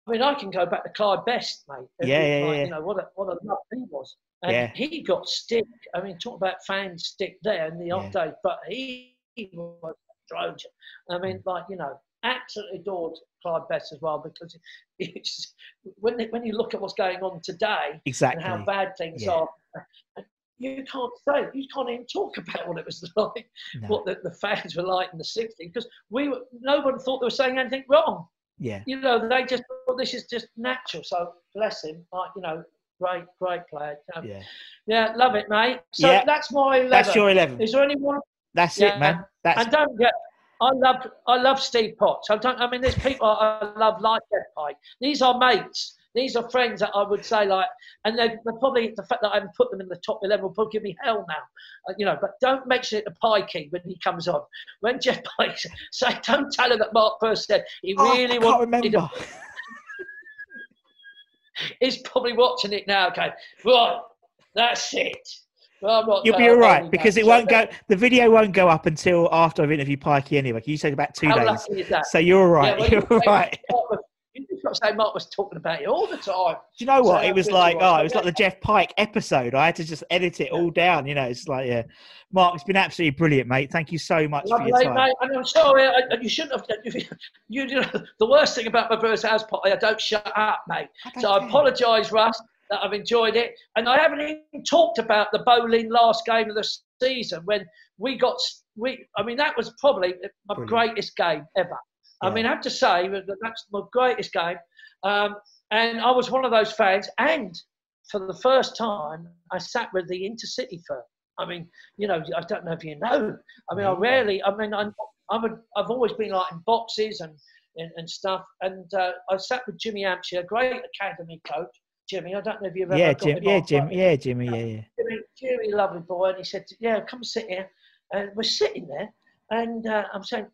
I mean, I can go back to Clyde Best, mate. Yeah, yeah, like, yeah. You know what a what a love he was, and Yeah. he got stick. I mean, talk about fan stick there in the off days, but he, he was a Trojan. I mean, mm. like you know, absolutely adored Clyde Best as well because it's when when you look at what's going on today Exactly. and how bad things are. You can't say, you can't even talk about what it was like, No. what the, the fans were like in the 60s, because we were, no one thought they were saying anything wrong. Yeah. You know, they just thought this is just natural. So bless him, like, you know, great, great player. Yeah. yeah, love it, mate. So Yeah. that's my 11. That's your eleven. Is there anyone? That's Yeah. it, man. That's And don't get. I love I love Steve Potts. I don't. I mean, there's people I love like Geoff Pike. These are mates. These are friends that I would say like, and they're, they're probably the fact that I haven't put them in the top eleven will probably give me hell now, Uh, you know. But don't mention it to Pikey when he comes on. When Geoff Pike say, don't tell him that Mark first said he Oh, really I can't wanted remember. to He's probably watching it now. Okay, right, that's it. Well, You'll be all right because it So won't go. The video won't go up until after I've interviewed Pikey anyway. Can you said about two days, lucky is that? so you're all right. Yeah, well, you're you all right. Mark was- You just got to say Mark was talking about it all the time. Do you know what? So it was like, oh, it was like the Geoff Pike episode. I had to just edit it all down. You know, it's like, yeah. Mark, it's been absolutely brilliant, mate. Thank you so much for your time. mate. And I'm sorry, I, I- you shouldn't have. You, you, you, the worst thing about my brother's house party, I don't shut up, mate. don't So I apologise, Russ, that I've enjoyed it. And I haven't even talked about the bowling last game of the season when we got. We, I mean, that was probably my Brilliant. greatest game ever. I mean, I have to say that that's my greatest game. Um, and I was one of those fans. And for the first time, I sat with the Intercity firm. I mean, you know, I don't know if you know. I mean, I rarely. I mean, I'm, I'm a, I've always been like in boxes and and, and stuff. And uh, I sat with Jimmy Hampshire, great academy coach. Jimmy, I don't know if you've ever Yeah, got Jim. Yeah, Jim. Yeah, Jimmy. Yeah, yeah. Jimmy, Jimmy, lovely boy, and he said, "Yeah, come sit here." And we're sitting there, and uh, I'm saying,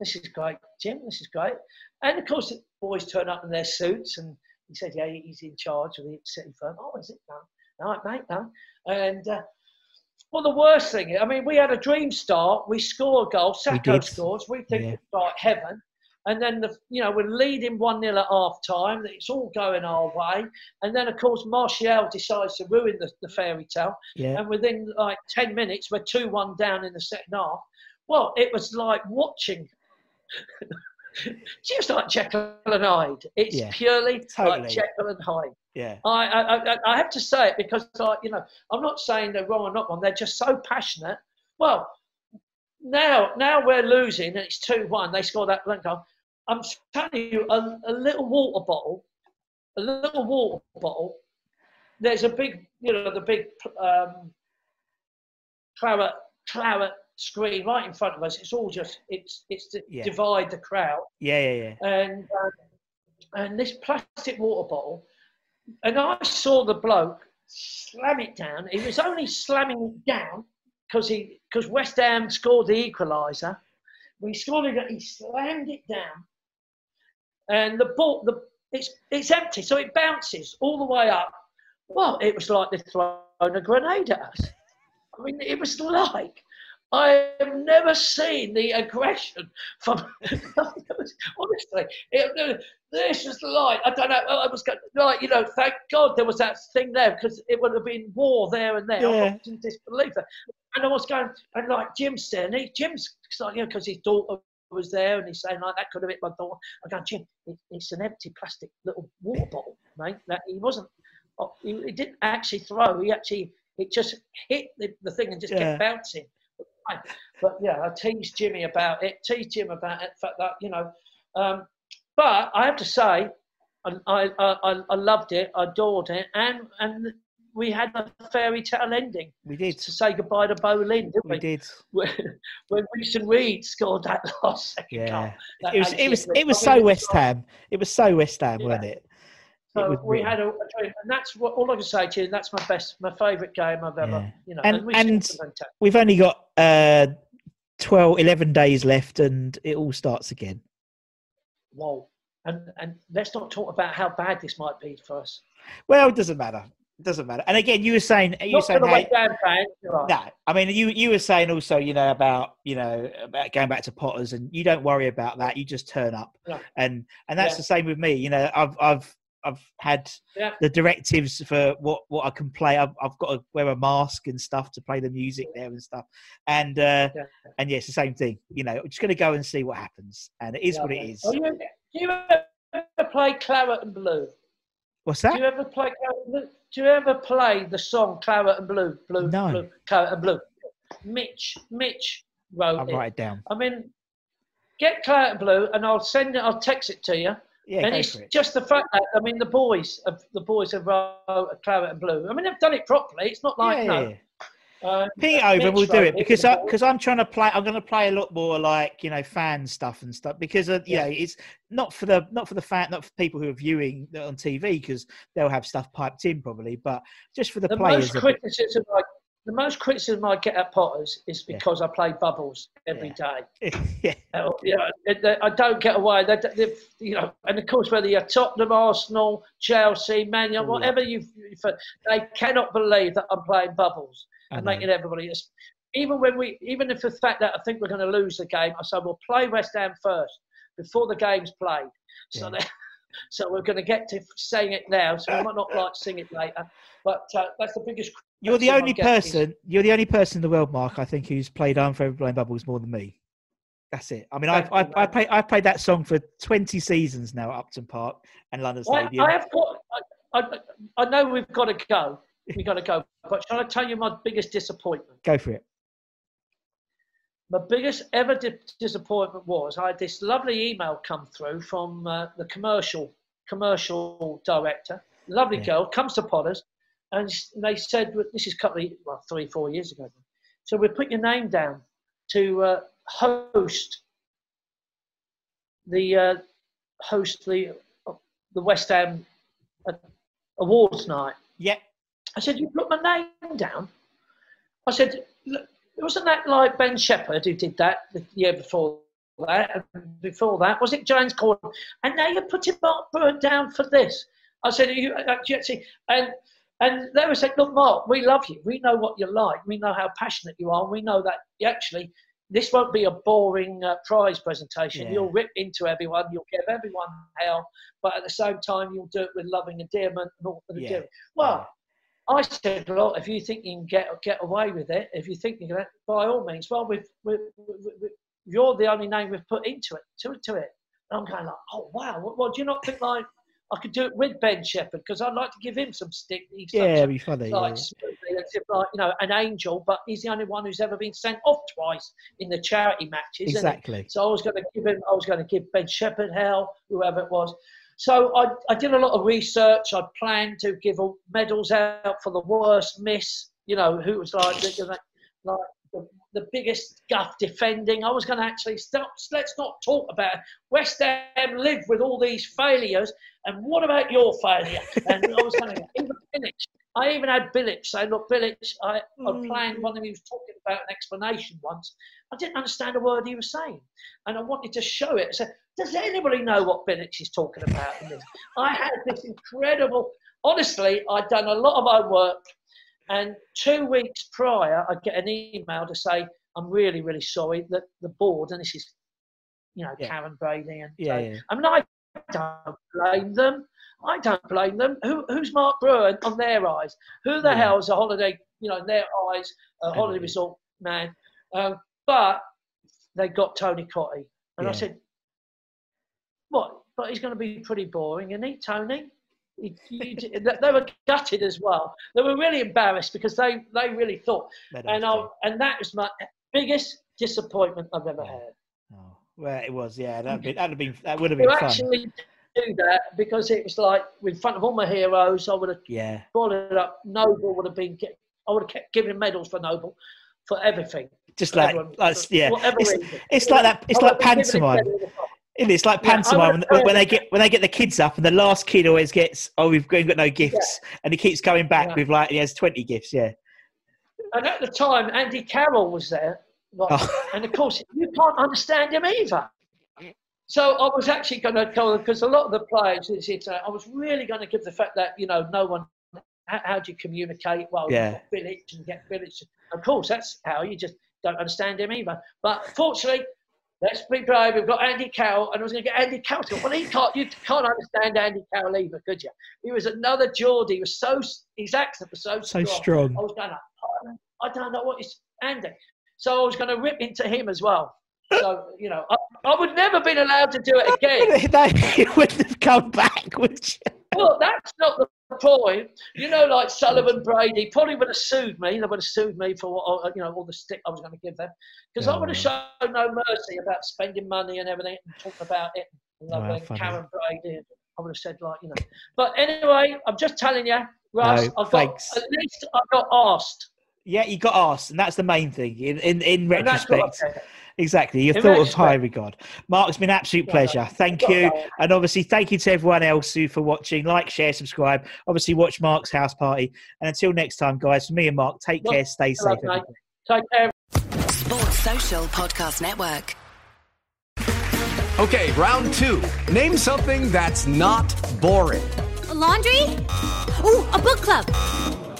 "This is great, Jim. This is great." And of course, the boys turn up in their suits, and he said, "Yeah, he's in charge of the city firm." Oh, is it? No, no, mate, no. And uh, well, the worst thing, I mean, we had a dream start. We score a goal. Sakho scores. We think Yeah. it's like heaven. And then the, you know we're leading one 0 at half time. It's all going our way. And then of course Martial decides to ruin the, the fairy tale. Yeah. And within like ten minutes we're two one down in the second half. Well, it was like watching, just like Jekyll and Hyde. It's Yeah, purely totally. like Jekyll and Hyde. Yeah. I, I, I, I have to say it because, like, you know, I'm not saying they're wrong or not wrong. They're just so passionate. Well, now, now we're losing and it's two one. They score that blank goal. I'm telling you, a, a little water bottle, a little water bottle. There's a big, you know, the big um, claret, claret screen right in front of us. It's all just, it's, it's to Yeah. divide the crowd Yeah, yeah, yeah. and um, and this plastic water bottle, and I saw the bloke slam it down. He was only slamming it down because he because West Ham scored the equaliser. We scored it. He slammed it down, and the ball the it's it's empty, so it bounces all the way up. Well, it was like they'd thrown a grenade at us. I mean, it was like I have never seen the aggression from. honestly, it, this was like I don't know. I was going, like you know, thank God there was that thing there because it would have been war there and there. Yeah. I disbelieve that. And I was going, and like Jim's there, and he, Jim's like, you know, because his daughter was there, and he's saying like that could have hit my daughter. I go, Jim, it, it's an empty plastic little water bottle, mate. That he wasn't. oh, he, he didn't actually throw. He actually it just hit the, the thing and just Yeah. kept bouncing. But yeah, I teased Jimmy about it. Teased Jim about it. Fact that you know, um, but I have to say, I, I, I, loved it. I adored it, and and we had a fairy tale ending We did. to say goodbye to Boleyn, didn't we? We did. When, when Mason Reed scored that last second Yeah. goal. that It was. It was. was It was so West. Ham. It was so West Ham, Yeah. wasn't it? So we had a, and that's what all I can say to you. That's my best, my favourite game I've ever, Yeah. you know. And- we and we've only got uh, 12, 11 days left, and it all starts again. Whoa. And and let's not talk about how bad this might be for us. Well, it doesn't matter. It doesn't matter. And again, you were saying you were Not saying how, fans. right. no. I mean, you you were saying also, you know, about you know about going back to Potters, and you don't worry about that. You just turn up, Yeah. and and that's Yeah. the same with me. You know, I've I've I've had Yeah. the directives for what what I can play. I've, I've got to wear a mask and stuff to play the music there and stuff. And uh, Yeah. and yeah, it's the same thing. You know, I'm just going to go and see what happens, and it is what it is. Oh, you, do you ever play Claret and Blue? What's that? Do you ever play? Claret and Blue? Do you ever play the song Claret and Blue? Blue, No. Blue, Claret and Blue. Mitch, Mitch wrote I'll it. write it down. I mean, get Claret and Blue, and I'll send it. I'll text it to you. Yeah, and it's it. just the fact that I mean the boys, have, the boys have wrote a claret and blue. I mean they've done it properly. It's not like yeah, no. yeah, Ping it over we'll do it because I because I'm trying to play. I'm going to play a lot more like you know fan stuff and stuff because uh, Yeah. yeah, it's not for the not for the fan, not for people who are viewing on TV because they'll have stuff piped in probably, but just for the, the players. most criticism I the most criticism I get at Potters is Yeah. because I play bubbles every day. yeah, Uh, you know, they- I don't get away. They, you know, and of course, whether you're Tottenham, Arsenal, Chelsea, Man United, Oh, yeah. whatever you, they cannot believe that I'm playing bubbles and making everybody. Even when we, even if the fact that I think we're going to lose the game, I say we'll play West Ham first before the game's played. So, Yeah. that, so we're going to get to saying it now. So we might not like to sing it later, but uh, that's the biggest. You're the only person. You're the only person in the world, Mark. I think who's played I'm Forever Blowing Bubbles more than me. That's it. I mean, I've I've, I man. played that song for 20 seasons now at Upton Park and London Stadium. I have got. I, I, I know we've got to go. We've got to go. But shall I tell you my biggest disappointment? Go for it. My biggest ever di- disappointment was I had this lovely email come through from uh, the commercial commercial director, lovely Yeah. girl, comes to Potters, and they said this is a couple of well three four years ago. So we put your name down to uh, host the uh, host the the West Ham uh, awards night. Yeah. I said, You put my name down? I said, Wasn't that like Ben Shepherd who did that the year before that? And before that, was it James Corden? And now you're putting Mark Burn down for this. I said, you uh, Jetsy? And and they were saying, Look, Mark, we love you. We know what you're like. We know how passionate you are. We know that actually this won't be a boring uh, prize presentation. Yeah. You'll rip into everyone. You'll give everyone hell, but at the same time, you'll do it with loving endearment and all the Yeah. Well, I said, look, if you think you can get get away with it, if you think you can, by all means. Well, we've, we we we you're the only name we've put into it, to it, to it. And I'm going like, oh wow, what, what do you not think like I could do it with Ben Shepherd because I'd like to give him some stick. He's Yeah, it'd be funny. like, yeah. smoothly, as if like you know an angel, but he's the only one who's ever been sent off twice in the charity matches. Exactly. So I was going to give him, I was going to give Ben Shepherd hell, whoever it was. So I, I did a lot of research. I planned to give medals out for the worst miss. You know, who was like the, the- like the, the biggest guff defending. I was going to actually stop. Let's not talk about it. West Ham live with all these failures, and what about your failure? And I was even Bilic. I even had Bilic say, "Look, Bilic, I, I hmm. planned one of you was talking about an explanation once. I didn't understand a word he was saying, and I wanted to show it. I said, does anybody know what Bilic is talking about? I had this incredible. Honestly, I'd done a lot of my work, and two weeks prior, I'd get an email to say, "I'm really, really sorry that the board, and this is, you know, Yeah. Karren Brady and Yeah, so- yeah. I mean, I don't blame them. I don't blame them. Who, who's Mark Brewer on their eyes? Who the Yeah. hell's a holiday, you know, in their eyes, a holiday resort man? Um, but they got Tony Cottee. And I said, what? But he's going to be pretty boring, isn't he, Tony? They were gutted as well. They were really embarrassed because they, they really thought, and I, and that was my biggest disappointment I've ever had. Well, it was, yeah. That'd been, that'd have been, that would have been fun. actually do that because it was like in front of all my heroes, I would have Yeah, followed up. Noble would have been, I would have kept giving him medals for Noble for everything. just like, Everyone- like for yeah. It's, it's like that. It's I like would have given pantomime. for- it? It's like pantomime would- when, when they get when they get the kids up, and the last kid always gets, "Oh, we've got no gifts," and he keeps coming back Yeah. with like he has twenty gifts. Yeah. And at the time, Andy Carroll was there. Oh. And of course, you can't understand him either. So I was actually going to go because a lot of the players, it's, it's, uh, I was really going to give the fact that you know no one. How, how do you communicate? Well, Yeah. village and get village. Of course, that's how you just don't understand him either. But fortunately, let's be brave. We've got Andy Carroll, and I was going to get Andy Carroll. To, well, he can't. You can't understand Andy Carroll either, could you? He was another Geordie. He was so his accent was so So strong. strong. I was going, I don't know what is Andy. So I was going to rip into him as well. So, you know, I, I would never have been allowed to do it again. they wouldn't have come back, would you? Well, that's not the point. You know, like Sullivan Brady probably would have sued me. They would have sued me for what, uh, you know, all the stick I was going to give them. Because I would have shown no mercy about spending money and everything and talking about it. And Wow. Karren Brady. I would have said, like, you know. But anyway, I'm just telling you, Russ, No, I've got, thanks. at least I got asked. Yeah, you got asked, and that's the main thing. In in, in And that's what I retrospect, said. exactly, you're In thought of retrospect. high regard. Mark, it's been an absolute pleasure. Thank you, and obviously, thank you to everyone else who for watching. Like, share, subscribe. Obviously, watch Mark's house party. And until next time, guys, for me and Mark, take Well, care, stay safe. Hello, mate. everybody. Take care. Sports Social Podcast Network. Okay, round two. Name something that's not boring. A laundry? Ooh, a book club.